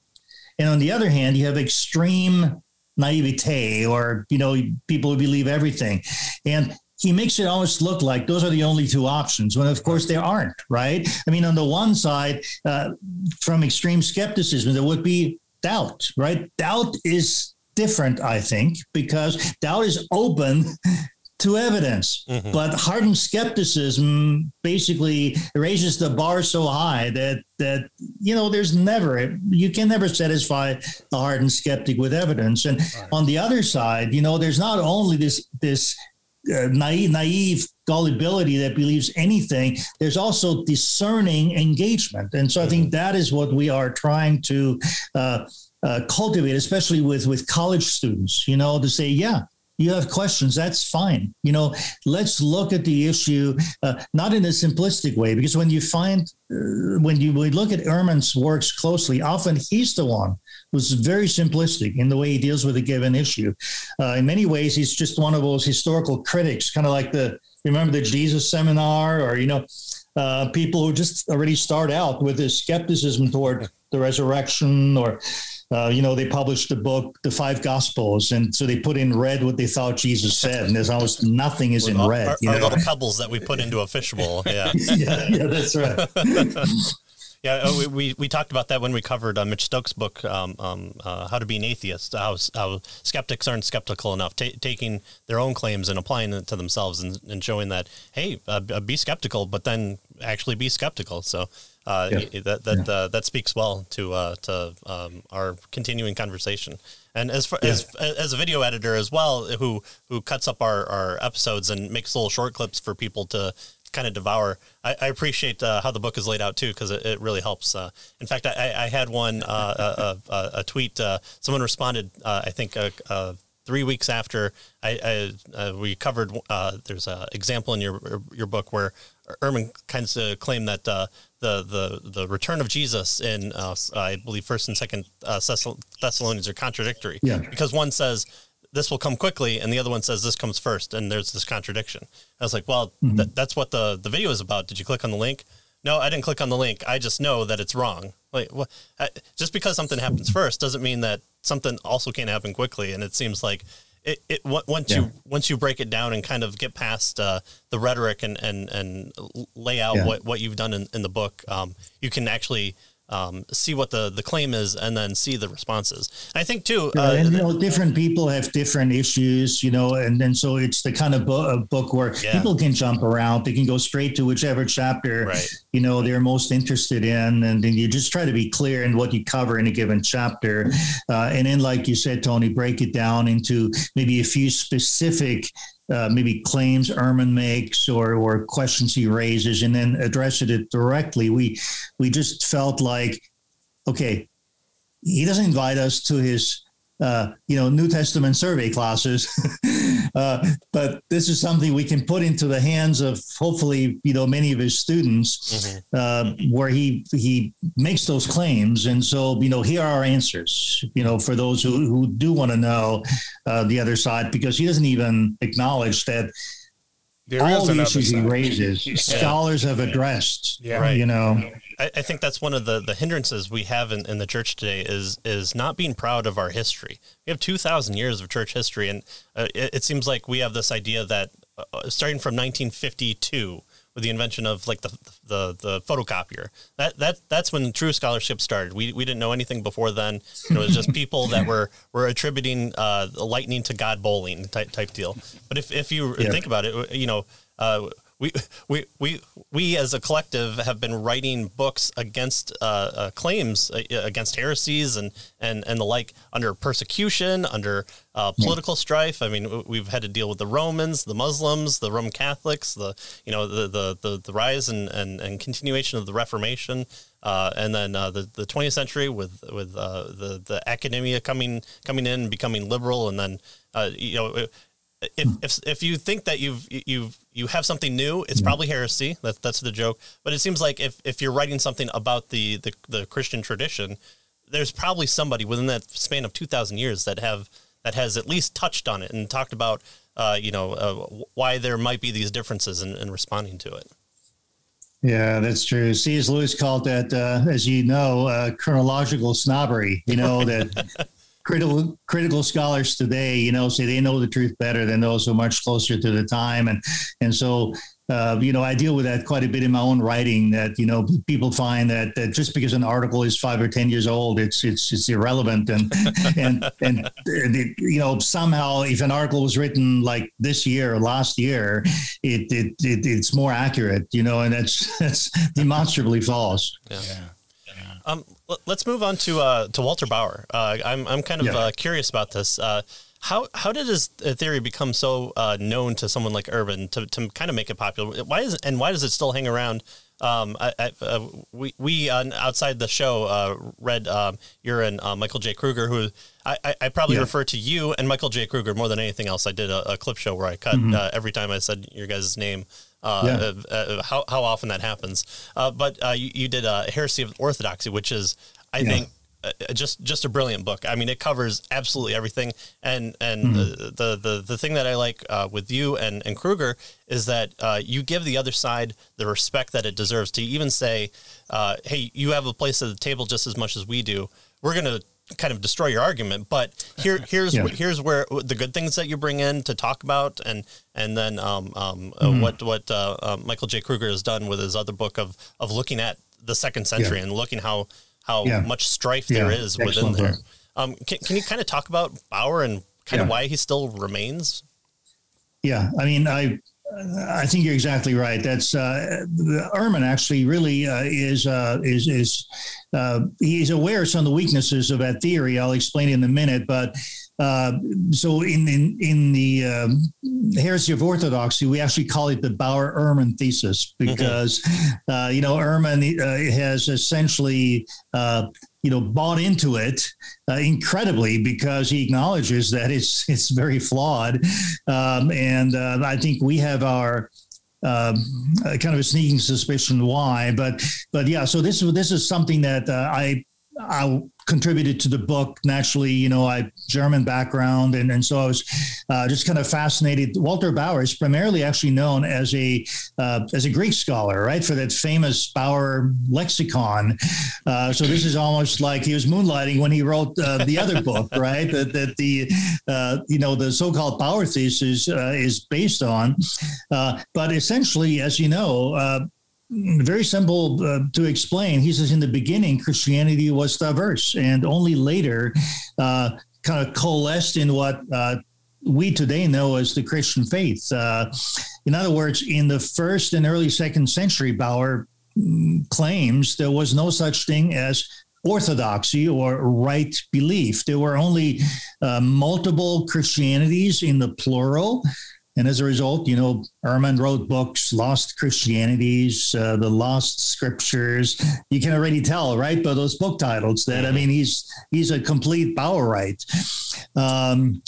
and on the other hand, you have extreme naivete or, you know, people who believe everything. And he makes it almost look like those are the only two options when of course they aren't right i mean on the one side uh, from extreme skepticism there would be doubt right doubt is different i think because doubt is open to evidence. Mm-hmm. But hardened skepticism basically raises the bar so high that that you know there's never you can never satisfy the hardened skeptic with evidence. And right. on the other side, you know, there's not only this this uh, naive, naive gullibility that believes anything. There's also discerning engagement, and so I think mm-hmm. that is what we are trying to. Uh, uh, cultivate, especially with with college students, you know, to say, yeah, you have questions, that's fine. You know, let's look at the issue uh, not in a simplistic way, because when you find, uh, when you we look at Ehrman's works closely, often he's the one who's very simplistic in the way he deals with a given issue. Uh, in many ways, he's just one of those historical critics, kind of like the, remember the Jesus seminar or, you know, uh, people who just already start out with this skepticism toward the resurrection or uh, you know, they published the book, The Five Gospels, and so they put in red what they thought Jesus said, and there's almost nothing is in all, red. Our, you know? little pebbles that we put into a fishbowl. <laughs> Yeah, yeah, yeah, that's right. <laughs> yeah, uh, we, we, we, talked about that when we covered uh, Mitch Stokes' book, um, um, uh, How to Be an Atheist, how, how skeptics aren't skeptical enough, t- taking their own claims and applying it to themselves and, and showing that, hey, uh, be skeptical, but then actually be skeptical. So uh, yeah. that that yeah. uh, that speaks well to uh, to um, our continuing conversation. And as far, yeah. as as a video editor as well, who who cuts up our, our episodes and makes little short clips for people to kind of devour. I, I appreciate uh, how the book is laid out too, because it, it, really helps. Uh, in fact, I, I had one uh, a, a, a, tweet. someone responded, I think, three weeks after I, I we covered. there's an example in your your book where Ehrman kind of claimed that the the the return of Jesus in uh, I believe First and Second uh, Thessalonians are contradictory. Yeah. Because one says this will come quickly, and the other one says this comes first, and there's this contradiction. I was like, well, mm-hmm. th- that's what the the video is about. Did you click on the link? No, I didn't click on the link. I just know that it's wrong. Like, what, I, just because something happens first doesn't mean that something also can't happen quickly. And it seems like it, it once yeah. you once you break it down and kind of get past uh, the rhetoric and and and lay out yeah. what what you've done in, in the book, um, you can actually um, see what the, the claim is and then see the responses. I think too, uh, and you know, different people have different issues, you know, and then so it's the kind of book, book where yeah. people can jump around. They can go straight to whichever chapter, right. you know, they're most interested in. And then you just try to be clear in what you cover in a given chapter. Uh, and then, like you said, Tony, break it down into maybe a few specific uh, maybe claims Ehrman makes or or questions he raises, and then address it directly. We we just felt like, okay, he doesn't invite us to his uh, you know, New Testament survey classes. <laughs> uh, but this is something we can put into the hands of hopefully, you know, many of his students, mm-hmm. uh, where he he makes those claims. And so, you know, here are our answers. You know, for those who who do want to know uh, the other side, because he doesn't even acknowledge that. There all the issues side. he raises, <laughs> yeah. scholars have addressed. Yeah, right. You know, I, I, think that's one of the, the hindrances we have in, in the church today is is not being proud of our history. We have two thousand years of church history, and uh, it, it, seems like we have this idea that uh, uh starting from 1952 with the invention of like the, the the photocopier. That that that's when true scholarship started. We we didn't know anything before then. You know, it was just people that were were attributing uh, lightning to God bowling type type deal. But if if you yeah. think about it, you know. Uh, we we we we as a collective have been writing books against uh, uh, claims uh, against heresies and, and and the like under persecution under uh, political strife. I mean, we've had to deal with the Romans, the Muslims, the Roman Catholics, the you know the the the, the rise and, and, and continuation of the Reformation. Uh, and then uh, the the 20th century with with the the academia coming coming in and becoming liberal, and then you know if, if if you think that you've you've you have something new, it's probably heresy. That, that's the joke. But it seems like if, if you're writing something about the, the, the Christian tradition, there's probably somebody within that span of two thousand years that have that has at least touched on it and talked about uh, you know uh, why there might be these differences in, in responding to it. Yeah, that's true. C.S. Lewis called that, uh, as you know, uh, chronological snobbery. You know that <laughs> critical critical scholars today, you know, say they know the truth better than those who are much closer to the time, and and so. Uh, you know, I deal with that quite a bit in my own writing. That you know, people find that, that just because an article is five or ten years old, it's it's it's irrelevant, and <laughs> and and, and it, you know, somehow if an article was written like this year or last year, it, it, it it's more accurate. You know, and that's <laughs> that's demonstrably false. Yeah. yeah. Um, let's move on to uh, to Walter Bauer. Uh, I'm I'm kind of yeah. uh, curious about this. Uh, how how did his theory become so uh, known to someone like Ehrman to, to kind of make it popular? Why is and why does it still hang around? Um, I, I, uh, we we outside the show read um, you're and Michael J. Kruger, who I, I probably yeah. refer to you and Michael J. Kruger more than anything else. I did a, a clip show where I cut mm-hmm. every time I said your guys' name. Uh, yeah. uh, how, how often that happens. Uh, but uh, you, you, did a Heresy of Orthodoxy, which is, I yeah. think, uh, just just a brilliant book. I mean, it covers absolutely everything. And and mm-hmm. the, the, the the thing that I like with you and and Kruger is that you give the other side the respect that it deserves. To even say, "Hey, you have a place at the table just as much as we do." We're going to kind of destroy your argument. But here, <laughs> here's yeah. here's where the good things that you bring in to talk about, and and then um, um, uh, mm-hmm. what what uh, uh, Michael J. Kruger has done with his other book of of looking at the second century yeah. and looking how how yeah. much strife there is Excellent within there. Um, can, can you kind of talk about Bauer and kind of why he still remains? Yeah, I mean, I I think you're exactly right. That's uh, Ehrman actually really uh, is uh, is is uh, he's aware of some of the weaknesses of that theory. I'll explain in a minute, but. Uh, so in in in the um, heresy of orthodoxy, we actually call it the Bauer Ehrman thesis mm-hmm. because mm-hmm. uh, you know Ehrman uh, has essentially uh, you know bought into it uh, incredibly because he acknowledges that it's it's very flawed, um, and uh, I think we have our um, kind of a sneaking suspicion why, but but yeah. So this this is something that uh, I I contributed to the book naturally. You know, I German background, and and so I was uh, just kind of fascinated. Walter Bauer is primarily actually known as a uh, as a Greek scholar, right, for that famous Bauer lexicon. Uh, so this is almost like he was moonlighting when he wrote uh, the other book, <laughs> right? That that the uh, you know the so-called Bauer thesis uh, is based on. but essentially, as you know very simple uh, to explain. He says in the beginning, Christianity was diverse, and only later uh, kind of coalesced in what uh, we today know as the Christian faith. Uh, in other words, in the first and early second century, Bauer mm, claims there was no such thing as orthodoxy or right belief. There were only uh, multiple Christianities in the plural And as a result, you know, Ehrman wrote books, Lost Christianities, uh, The Lost Scriptures. You can already tell, right, by those book titles that, I mean, he's he's a complete Bauerite. Um,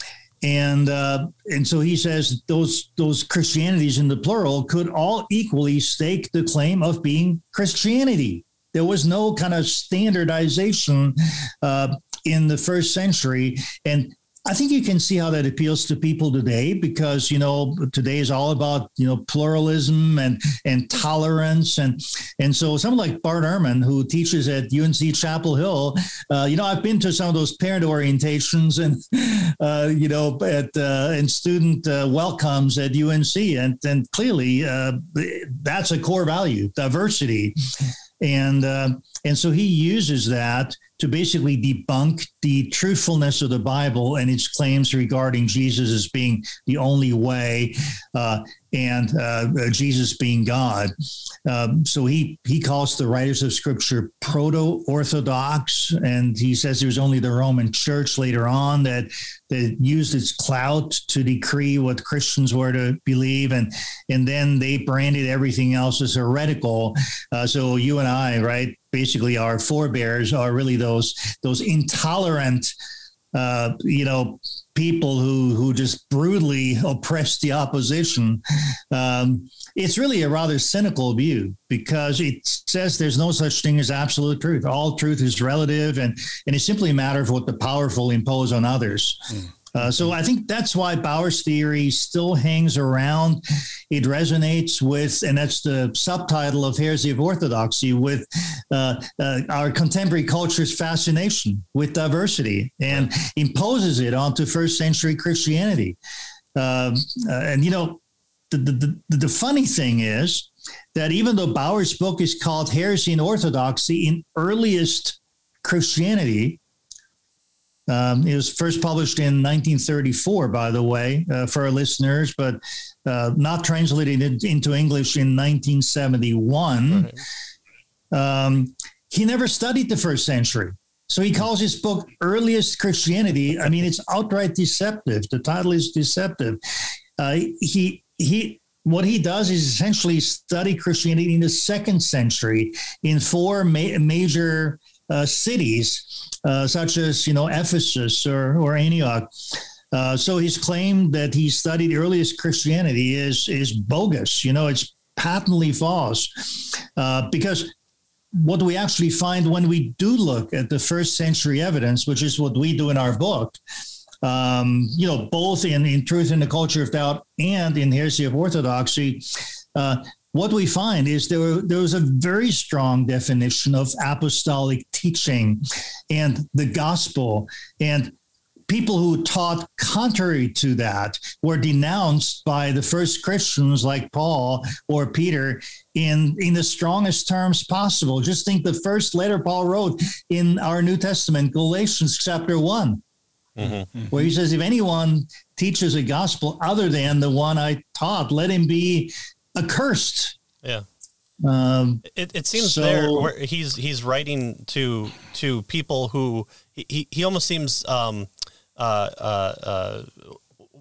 and uh, and so he says those those Christianities in the plural could all equally stake the claim of being Christianity. There was no kind of standardization uh, in the first century, and I think you can see how that appeals to people today because you know today is all about you know pluralism and and tolerance. And and so someone like Bart Ehrman who teaches at UNC Chapel Hill, uh, you know I've been to some of those parent orientations and uh, you know at uh, and student uh, welcomes at UNC and and clearly uh, that's a core value diversity. And uh, and so he uses that to basically debunk the truthfulness of the Bible and its claims regarding Jesus as being the only way. Uh, and uh, Jesus being God. Um, so he he calls the writers of Scripture proto-orthodox, and he says was only the Roman Church later on that that used its clout to decree what Christians were to believe, and and then they branded everything else as heretical. Uh, so you and I, right? basically our forebears are really those those intolerant uh, you know people who who just brutally oppress the opposition um, it's really a rather cynical view because it says there's no such thing as absolute truth all truth is relative and and it's simply a matter of what the powerful impose on others mm. Uh, so I think that's why Bauer's theory still hangs around. It resonates with, and that's the subtitle of Heresy of Orthodoxy, with uh, uh, our contemporary culture's fascination with diversity and imposes it onto first century Christianity. Um, uh, and, you know, the, the, the, the funny thing is that even though Bauer's book is called Heresy and Orthodoxy in earliest Christianity, um, it was first published in 1934, by the way, uh, for our listeners, but uh, not translated into English in 1971. Right. Um, he never studied the first century. So he calls his book Earliest Christianity. I mean, it's outright deceptive. The title is deceptive. Uh, he, he, what he does is essentially study Christianity in the second century in four ma- major cities, uh, such as you know Ephesus or, or Antioch. Uh, so his claim that he studied earliest Christianity is is bogus. You know, it's patently false uh, because what we actually find when we do look at the first century evidence, which is what we do in our book, um, you know, both in, in Truth and the Culture of Doubt and in Heresy of Orthodoxy, uh, what we find is there, there was a very strong definition of apostolic teaching and the gospel. And people who taught contrary to that were denounced by the first Christians like Paul or Peter in, in the strongest terms possible. Just think the first letter Paul wrote in our New Testament, Galatians chapter one. Mm-hmm. Where he says, if anyone teaches a gospel other than the one I taught, let him be accursed. Yeah. Um, it, it seems so, there where he's he's writing to to people who he, he almost seems um, uh, uh, uh,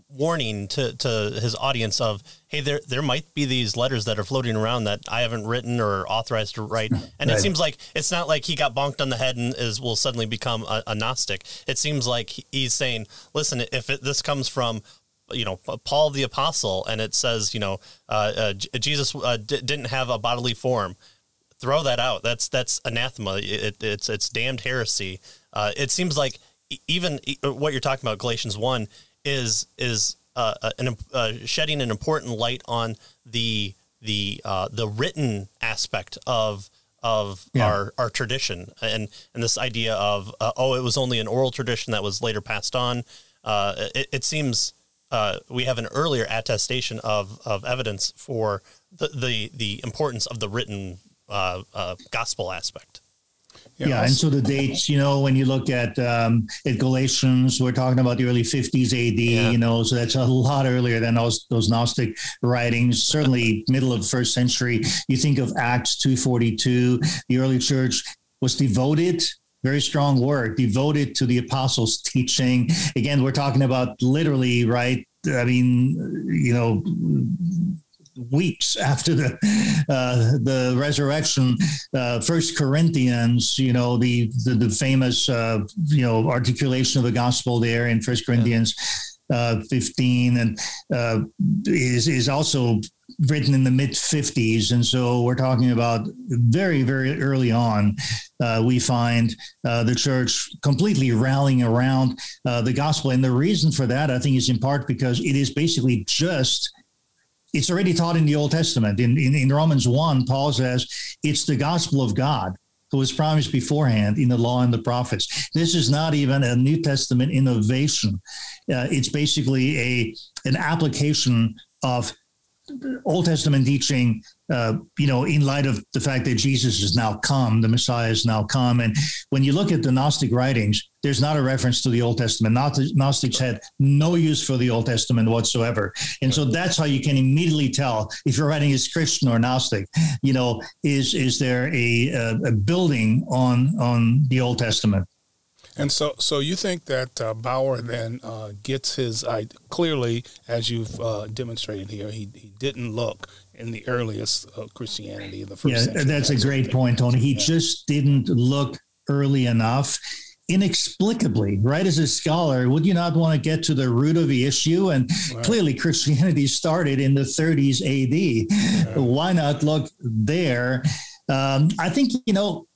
warning to, to his audience of hey there there might be these letters that are floating around that I haven't written or authorized to write <laughs> and right. it seems like it's not like he got bonked on the head and is will suddenly become a, a Gnostic it seems like he's saying listen if it, this comes from you know Paul the apostle, and it says you know uh, uh, Jesus uh, d- didn't have a bodily form. Throw that out. That's that's anathema. It, it's it's damned heresy. Uh, it seems like even what you're talking about, Galatians one, is is uh, an, shedding an important light on the the the written aspect of of yeah. our, our tradition and and this idea of uh, oh it was only an oral tradition that was later passed on uh, it, it, seems uh, we have an earlier attestation of, of evidence for the, the, the importance of the written uh, uh, gospel aspect. Yeah, yeah and so the dates, you know, when you look at um, at Galatians, we're talking about the early 50s AD, yeah. you know, so that's a lot earlier than those those Gnostic writings. Certainly, middle of the first century. You think of Acts 242, the early church was devoted very strong word devoted to the apostles' teaching. Again, we're talking about literally, right? I mean, you know, weeks <laughs> after the uh, the resurrection. Uh, First Corinthians, you know, the the, the famous uh, you know articulation of the gospel there in First Corinthians. Uh, 15 and uh, is is also written in the mid 50s and so we're talking about very very early on uh, we find uh, the church completely rallying around uh, the gospel and the reason for that i think is in part because it is basically just it's already taught in the Old Testament. In, in, in Romans 1, Paul says it's the gospel of God who was promised beforehand in the law and the prophets. This is not even a New Testament innovation. Uh, it's basically a an application of Old Testament teaching, uh, you know, in light of the fact that Jesus has now come, the Messiah has now come. And when you look at the Gnostic writings, there's not a reference to the Old Testament. Gnostics had no use for the Old Testament whatsoever. And so that's how you can immediately tell if you're writing as Christian or Gnostic, you know, is, is there a, a building on, on the Old Testament? And so, so you think that uh, Bauer then uh, gets his uh, clearly, as you've uh, demonstrated here, he, he didn't look in the earliest Christianity, the first. Yeah, that's a great point, Tony. He yeah. just didn't look early enough. Inexplicably, right? As a scholar, would you not want to get to the root of the issue? And right. clearly, Christianity started in the 30s AD. Why not look there? Um, I think you know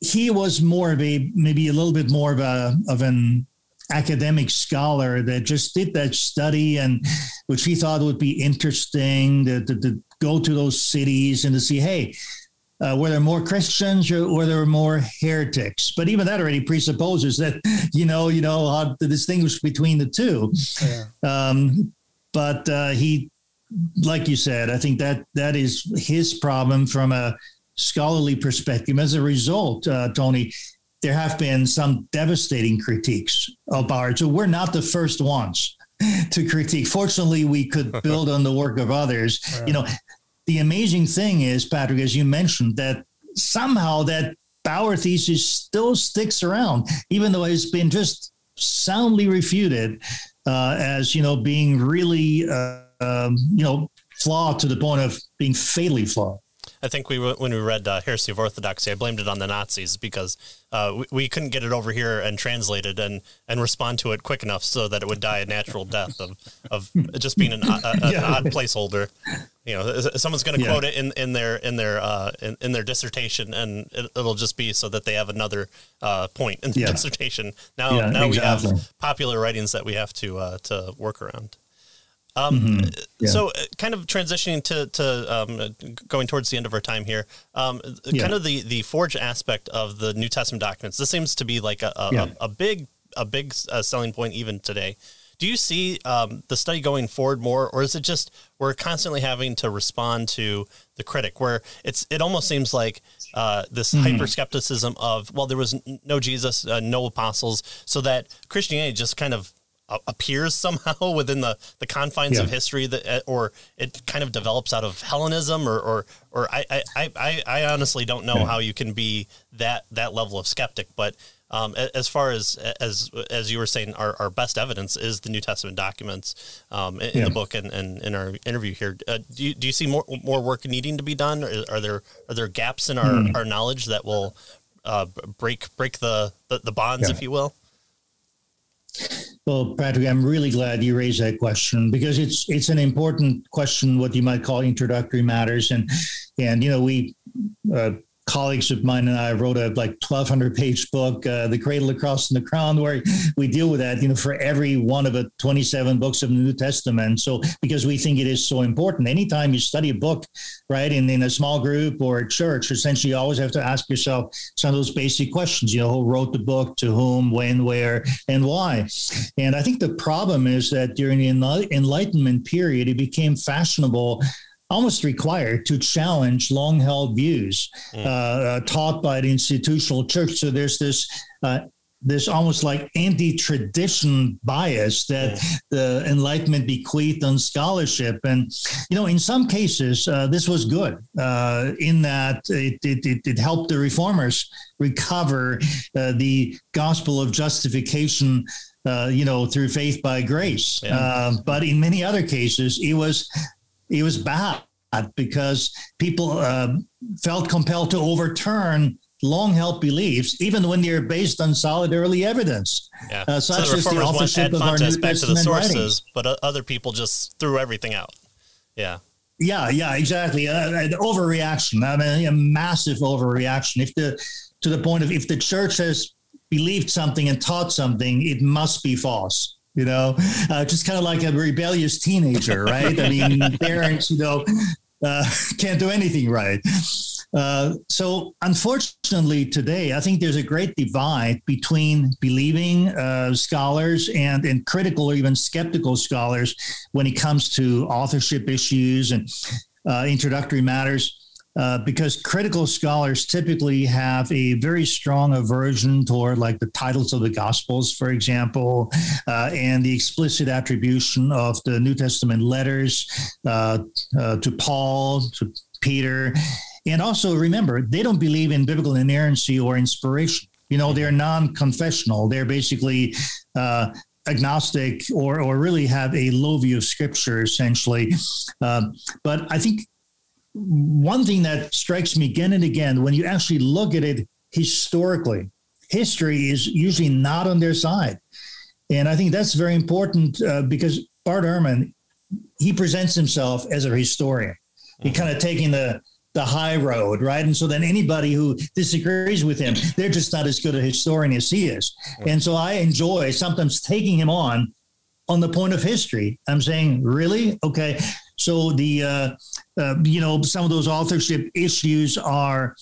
he was more of a maybe a little bit more of a of an academic scholar that just did that study and which he thought would be interesting to, to, to go to those cities and to see hey uh, were there more Christians or were there more heretics? But even that already presupposes that you know you know how to distinguish between the two. Yeah. Um, but uh, he, like you said, I think that that is his problem from a scholarly perspective. As a result, uh, Tony, there have been some devastating critiques of Bauer. So we're not the first ones <laughs> to critique. Fortunately, we could <laughs> build on the work of others. You know, the amazing thing is, Patrick, as you mentioned, that somehow that Bauer thesis still sticks around, even though it's been just soundly refuted uh, as you know being really uh, um, you know flawed to the point of being fatally flawed. I think we when we read uh, Heresy of Orthodoxy, I blamed it on the Nazis because uh, we, we, couldn't get it over here and translated and and respond to it quick enough so that it would die a natural death of of just being an, a, a, <laughs> yeah. an odd placeholder. You know, someone's going to yeah. quote it in, in their in their uh, in, in, their dissertation, and it, will just be so that they have another uh, point in the yeah. dissertation. Now now exactly. we have popular writings that we have to uh, to work around. Um, mm-hmm. yeah. So, uh, kind of transitioning to, to um, going towards the end of our time here, um, yeah. kind of the, the forged aspect of the New Testament documents. This seems to be like a, a, yeah. a, a big a big uh, selling point even today. Do you see um, the study going forward more, or is it just we're constantly having to respond to the critic, where it's it almost seems like uh, this mm-hmm. hyper skepticism of well, there was no Jesus, uh, no apostles, so that Christianity just kind of appears somehow <laughs> within the, the confines yeah. of history that uh, or it kind of develops out of Hellenism or or, or I, I, I, I honestly don't know yeah. how you can be that that level of skeptic but um, as far as as as you were saying our, our best evidence is the New Testament documents um, in, yeah. the book and, and in our interview here uh, do, you, do you see more more work needing to be done or are there are there gaps in our, mm. our knowledge that will uh, break break the the, the bonds if you will well, Patrick, I'm really glad you raised that question because it's it's an important question, what you might call introductory matters, and and you know we uh, colleagues of mine and I wrote a like 1200 page book, uh, The Cradle, the Cross and the Crown, where we deal with that, you know, for every one of the 27 books of the New Testament. So, because we think it is so important, anytime you study a book, right, in, in a small group or a church, essentially you always have to ask yourself some of those basic questions, you know, who wrote the book, to whom, when, where, and why. And I think the problem is that during the Enlightenment period, it became fashionable almost required to challenge long held views mm. uh, uh, taught by the institutional church. So there's this uh, this almost like anti-tradition bias that the Enlightenment bequeathed on scholarship, and you know, in some cases, uh, this was good uh, in that it, it, it, it, helped the reformers recover uh, the gospel of justification. Uh, you know, through faith by grace, yeah. Uh, but in many other cases, it was it was bad because people uh, felt compelled to overturn long held beliefs, even when they're based on solid early evidence. Yeah. Uh, such so the as the authorship of our New back to the sources, writings. but other people just threw everything out. Yeah. Yeah, yeah, exactly. Uh, an overreaction. I mean, a massive overreaction. If the to the point of if the church has believed something and taught something, it must be false. You know, uh, just kind of like a rebellious teenager, right? I mean, <laughs> parents, you know, uh, can't do anything right. Uh, so, unfortunately, today, I think there's a great divide between believing uh, scholars and, and critical or even skeptical scholars when it comes to authorship issues and uh, introductory matters. Uh, because critical scholars typically have a very strong aversion toward like the titles of the gospels for example uh, and the explicit attribution of the new testament letters uh, uh to paul to peter and also remember, they don't believe in biblical inerrancy or inspiration. You know, they're non-confessional. They're basically uh, agnostic or or really have a low view of scripture essentially. Uh, but I think one thing that strikes me again and again when you actually look at it historically, history is usually not on their side, and I think that's very important uh, because Bart Ehrman he presents himself as a historian. He mm-hmm. kind of taking the the high road, right? And so then anybody who disagrees with him, they're just not as good a historian as he is. And so I enjoy sometimes taking him on on the point of history. I'm saying, really? Okay. So the, uh, uh, you know, some of those authorship issues are,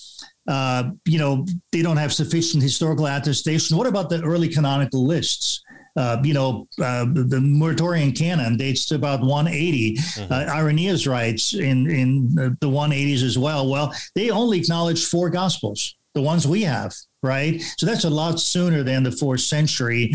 uh, you know, they don't have sufficient historical attestation. What about the early canonical lists? uh, you know, uh, the Muratorian canon dates to about 180. Mm-hmm. Uh, Irenaeus writes in in the 180s as well. Well, they only acknowledge four gospels, the ones we have, right? So that's a lot sooner than the fourth century.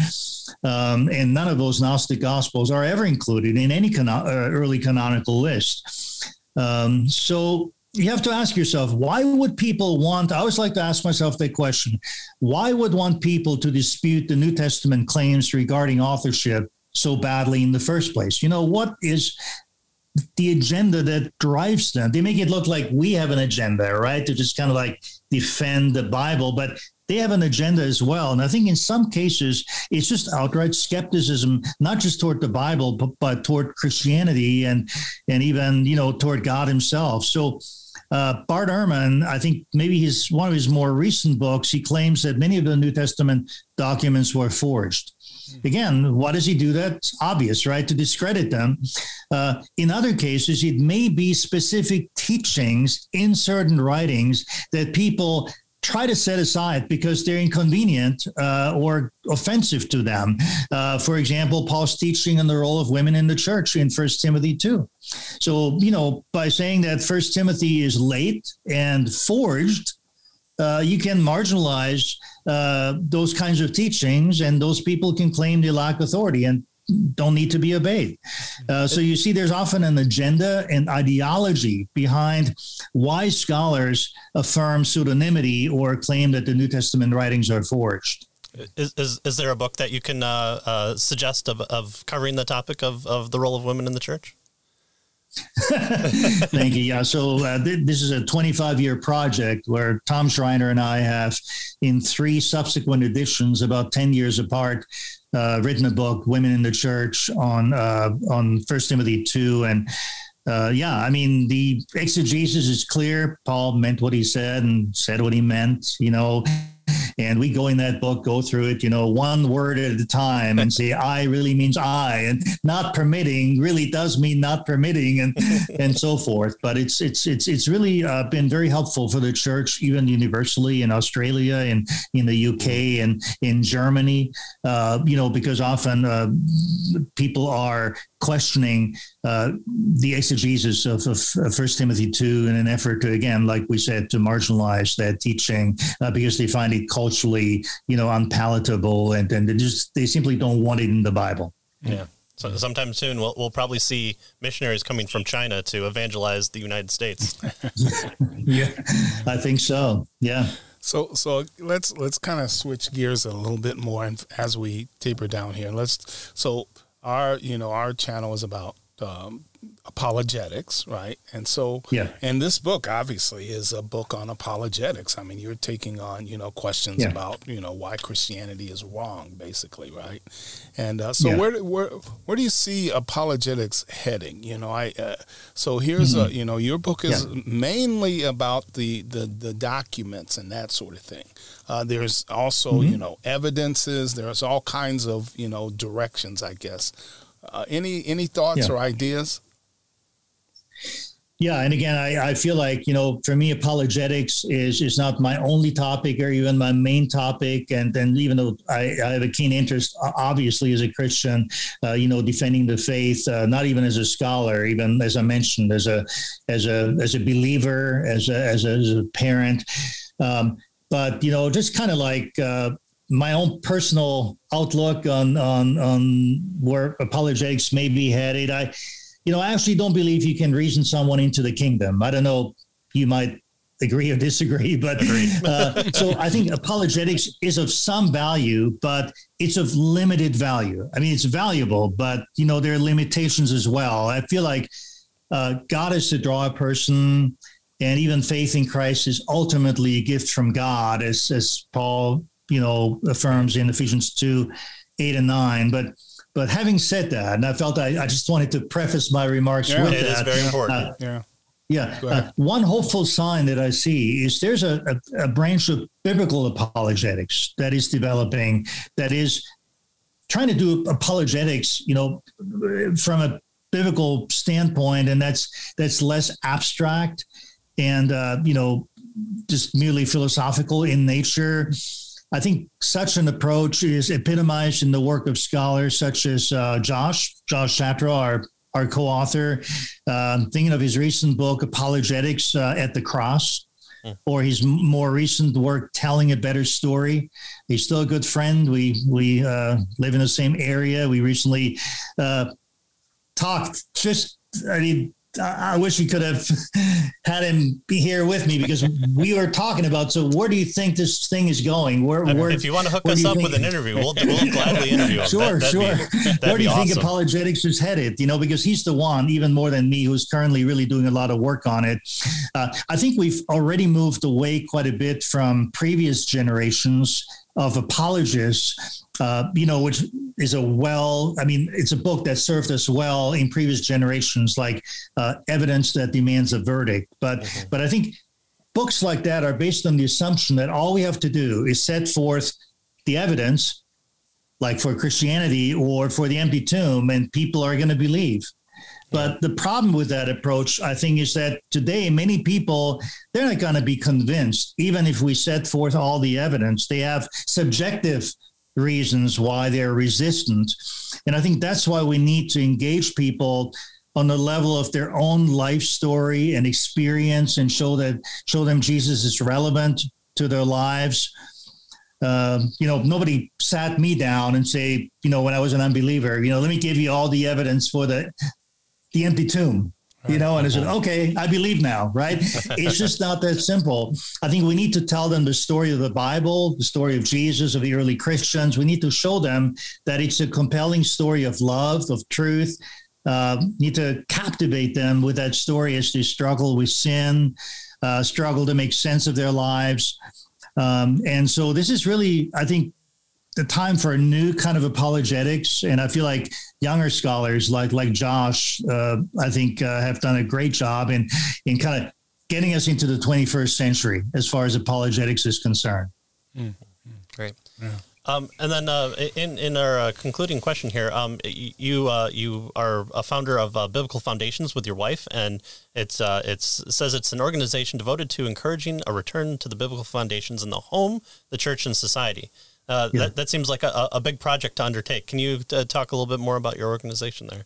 Um, and none of those Gnostic gospels are ever included in any cano- uh, early canonical list. Um, so you have to ask yourself why would people want i always like to ask myself that question why would want people to dispute the new testament claims regarding authorship so badly in the first place? You know what is the agenda that drives them? They make it look like we have an agenda right? To just kind of like defend the bible but they have an agenda as well. And I think in some cases, it's just outright skepticism, not just toward the Bible, but, but toward Christianity and, and even, you know, toward God himself. So uh, Bart Ehrman, I think maybe his one of his more recent books, he claims that many of the New Testament documents were forged. Again, why does he do that? It's obvious, right? To discredit them. Uh, in other cases, it may be specific teachings in certain writings that people try to set aside because they're inconvenient uh, or offensive to them. Uh, for example, Paul's teaching on the role of women in the church in First Timothy 2. So, you know, by saying that First Timothy is late and forged, uh, you can marginalize uh, those kinds of teachings, and those people can claim they lack authority. And don't need to be obeyed. Uh, so you see, there's often an agenda and ideology behind why scholars affirm pseudonymity or claim that the New Testament writings are forged. Is, is, is there a book that you can uh, uh, suggest of, of covering the topic of, of the role of women in the church? <laughs> Thank you. Yeah. So uh, th- this is a 25 year project where Tom Schreiner and I have, in three subsequent editions, about 10 years apart, uh, written a book, Women in the Church, on uh, on First Timothy two, and uh, yeah, I mean the exegesis is clear. Paul meant what he said and said what he meant. You know, and we go in that book, go through it, you know, one word at a time and say, <laughs> I really means I and not permitting really does mean not permitting and, and so forth. But it's, it's, it's, it's really uh, been very helpful for the church, even universally in Australia and in the UK and in Germany, uh, you know, because often uh, people are questioning uh, the exegesis of, of, First Timothy two in an effort to again, like we said, to marginalize that teaching uh, because they find it culturally, you know, unpalatable, and and they just they simply don't want it in the Bible. Yeah. So sometime soon, we'll, we'll probably see missionaries coming from China to evangelize the United States. <laughs> yeah, I think so. Yeah. So so let's let's kind of switch gears a little bit more and as we taper down here. Let's so our you know our channel is about um, apologetics, right? And so, yeah. And this book obviously is a book on apologetics. I mean, you're taking on you know questions yeah. about you know why Christianity is wrong, basically, right? And uh, so, yeah. where where where do you see apologetics heading? You know, I uh, so here's mm-hmm. a you know your book is yeah. mainly about the, the the documents and that sort of thing. Uh, there's also mm-hmm. you know evidences. There's all kinds of you know directions, I guess. Uh, any any thoughts or ideas? Yeah, and again, I, I feel like you know, for me, apologetics is is not my only topic or even my main topic. And then, even though I, I have a keen interest, obviously, as a Christian, uh, you know, defending the faith, uh, not even as a scholar, even as I mentioned, as a as a as a believer, as a as a, as a parent. Um, but you know, just kind of like uh, my own personal outlook on on on where apologetics may be headed. I, you know, I actually don't believe you can reason someone into the kingdom. I don't know. You might agree or disagree, but <laughs> uh, so I think apologetics is of some value, but it's of limited value. I mean, it's valuable, but you know there are limitations as well. I feel like uh, God is to draw a person and even faith in Christ is ultimately a gift from God, as as Paul you know, affirms in Ephesians 2, 8 and 9. But but having said that, and I felt I, I just wanted to preface my remarks yeah, with it that. It is very important. Uh, yeah. Yeah. Uh, one hopeful sign that I see is there's a, a, a, branch of biblical apologetics that is developing that is trying to do apologetics, you know, from a biblical standpoint, and that's that's less abstract and uh, you know just merely philosophical in nature. I think such an approach is epitomized in the work of scholars such as uh, Josh, Josh Chatraw, our, our co author. Um, thinking of his recent book, Apologetics uh, at the Cross, mm. or his more recent work, Telling a Better Story. He's still a good friend. We, we uh, live in the same area. We recently uh, talked just, I mean, I wish we could have <laughs> had him be here with me because we were talking about. So, where do you think this thing is going? Where, where if you want to hook us up think? with an interview, we'll, we'll gladly interview him. Sure, that, sure. Be, where do you awesome. think apologetics is headed? You know, because he's the one, even more than me, who's currently really doing a lot of work on it. Uh, I think we've already moved away quite a bit from previous generations of apologists, uh, you know, which is a well, I mean, it's a book that served us well in previous generations, like uh, Evidence That Demands a Verdict. But, mm-hmm. but I think books like that are based on the assumption that all we have to do is set forth the evidence, like for Christianity or for the empty tomb, and people are going to believe. But the problem with that approach, I think, is that today many people they're not going to be convinced, even if we set forth all the evidence. They have subjective reasons why they're resistant, and I think that's why we need to engage people on the level of their own life story and experience, and show that show them Jesus is relevant to their lives. Uh, you know, nobody sat me down and say, you know, when I was an unbeliever, you know, let me give you all the evidence for the the empty tomb you know, and I said, okay, I believe now, right? <laughs> it's just not that simple. I think we need to tell them the story of the Bible, the story of Jesus, of the early Christians. We need to show them that it's a compelling story of love, of truth. Uh, need to captivate them with that story as they struggle with sin, uh, struggle to make sense of their lives. Um, and so this is really, I think, the time for a new kind of apologetics. And I feel like younger scholars like like Josh, uh, I think, uh, have done a great job in in kind of getting us into the 21st century as far as apologetics is concerned. Mm-hmm. Great. Yeah. Um, and then uh, in in our uh, concluding question here, um, you uh, you are a founder of uh, Biblical Foundations with your wife, and it's uh, it's it says it's an organization devoted to encouraging a return to the biblical foundations in the home, the church, and society. Uh, yeah. that, that seems like a, a big project to undertake. Can you uh, talk a little bit more about your organization there?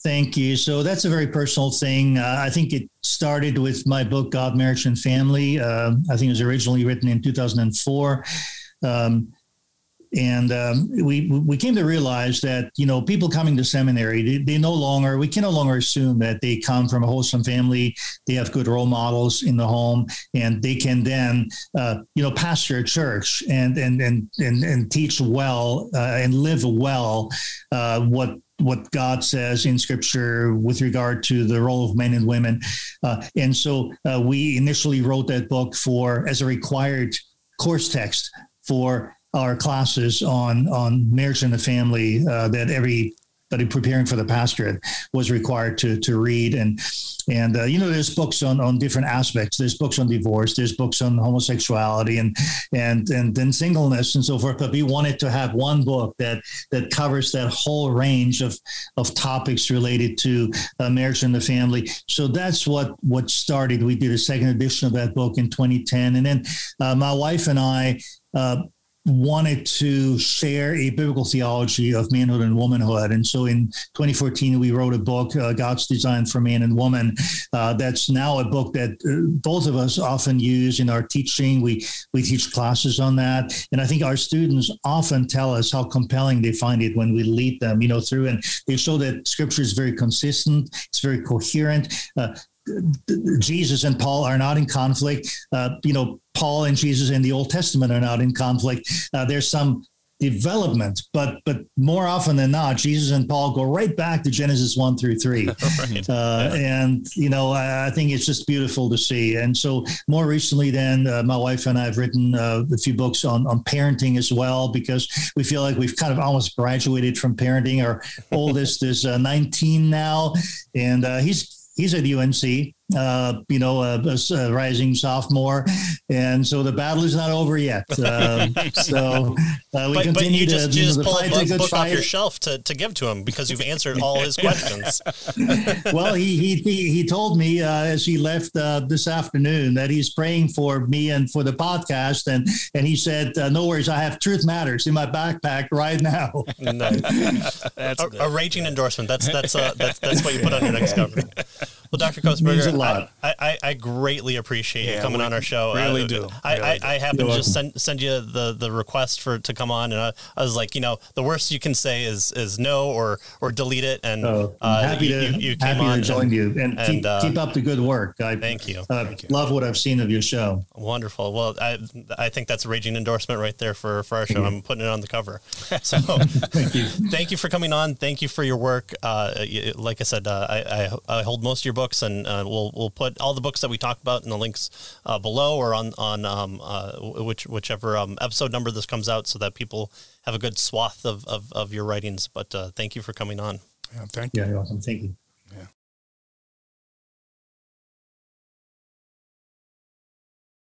Thank you. So that's a very personal thing. Uh, I think it started with my book, God, Marriage, and Family. Uh, I think it was originally written in 2004. Um, and um, we we came to realize that you know people coming to seminary they, they, no longer we can no longer assume that they come from a wholesome family. They have good role models in the home and they can then uh, you know pastor a church and and and and, and teach well uh, and live well uh, what what God says in Scripture with regard to the role of men and women, uh, and so uh, we initially wrote that book for as a required course text for our classes on on marriage and the family uh, that everybody preparing for the pastorate was required to to read. And and uh, you know there's books on on different aspects. There's books on divorce. There's books on homosexuality and and and then singleness and so forth. But we wanted to have one book that that covers that whole range of of topics related to uh, marriage and the family. So that's what what started. We did a second edition of that book in 2010 and then uh, my wife and i uh, wanted to share a biblical theology of manhood and womanhood. And so in 2014, we wrote a book, uh, God's Design for Man and Woman. Uh, that's now a book that uh, both of us often use in our teaching. We, we teach classes on that. And I think our students often tell us how compelling they find it when we lead them, you know, through and they show that scripture is very consistent. It's very coherent. Jesus and Paul are not in conflict. Uh, you know, Paul and Jesus in the Old Testament are not in conflict. Uh, there's some development, but but more often than not, Jesus and Paul go right back to Genesis one through three, <laughs> right. uh, yeah. and you know I, I, think it's just beautiful to see. And so more recently, then uh, my wife and I have written uh, a few books on on parenting as well because we feel like we've kind of almost graduated from parenting. Our oldest is uh, 19 now, and uh, he's he's at UNC, uh, you know, a, a, rising sophomore, and so the battle is not over yet. <laughs> Um, so uh, we but, continue but you to, just, you know, just pull a book, book off your shelf to, to give to him because you've answered all his questions. <laughs> well, he, he he he told me uh, as he left uh, this afternoon that he's praying for me and for the podcast, and and he said, uh, "No worries, I have Truth Matters in my backpack right now." no. <laughs> That's a, a, raging endorsement. That's that's uh, that's that's what you put on your next cover. Well, Dr. Köstenberger, I, I, I, greatly appreciate yeah, you coming on our show. Really I, do. I, really I, I, happened to just send, send you the, the request for to come on, and I, I, was like, you know, the worst you can say is is no or or delete it. And oh, uh, happy you, to you, you happy to join and, you and, and keep, uh, keep up the good work. I thank you. Uh, thank you. Love what I've seen of your show. Wonderful. Well, I I think that's a raging endorsement right there for for our show. I'm putting it on the cover. <laughs> So thank you. Thank you for coming on. Thank you for your work. Uh, like I said, uh, I, I, I hold most of your books and uh, we'll we'll we'll put all the books that we talked about in the links uh, below or on on um, uh, which whichever um, episode number this comes out, so that people have a good swath of of, of your writings. But uh, thank you for coming on. Yeah, thank you. Yeah, awesome. Thank you. Yeah.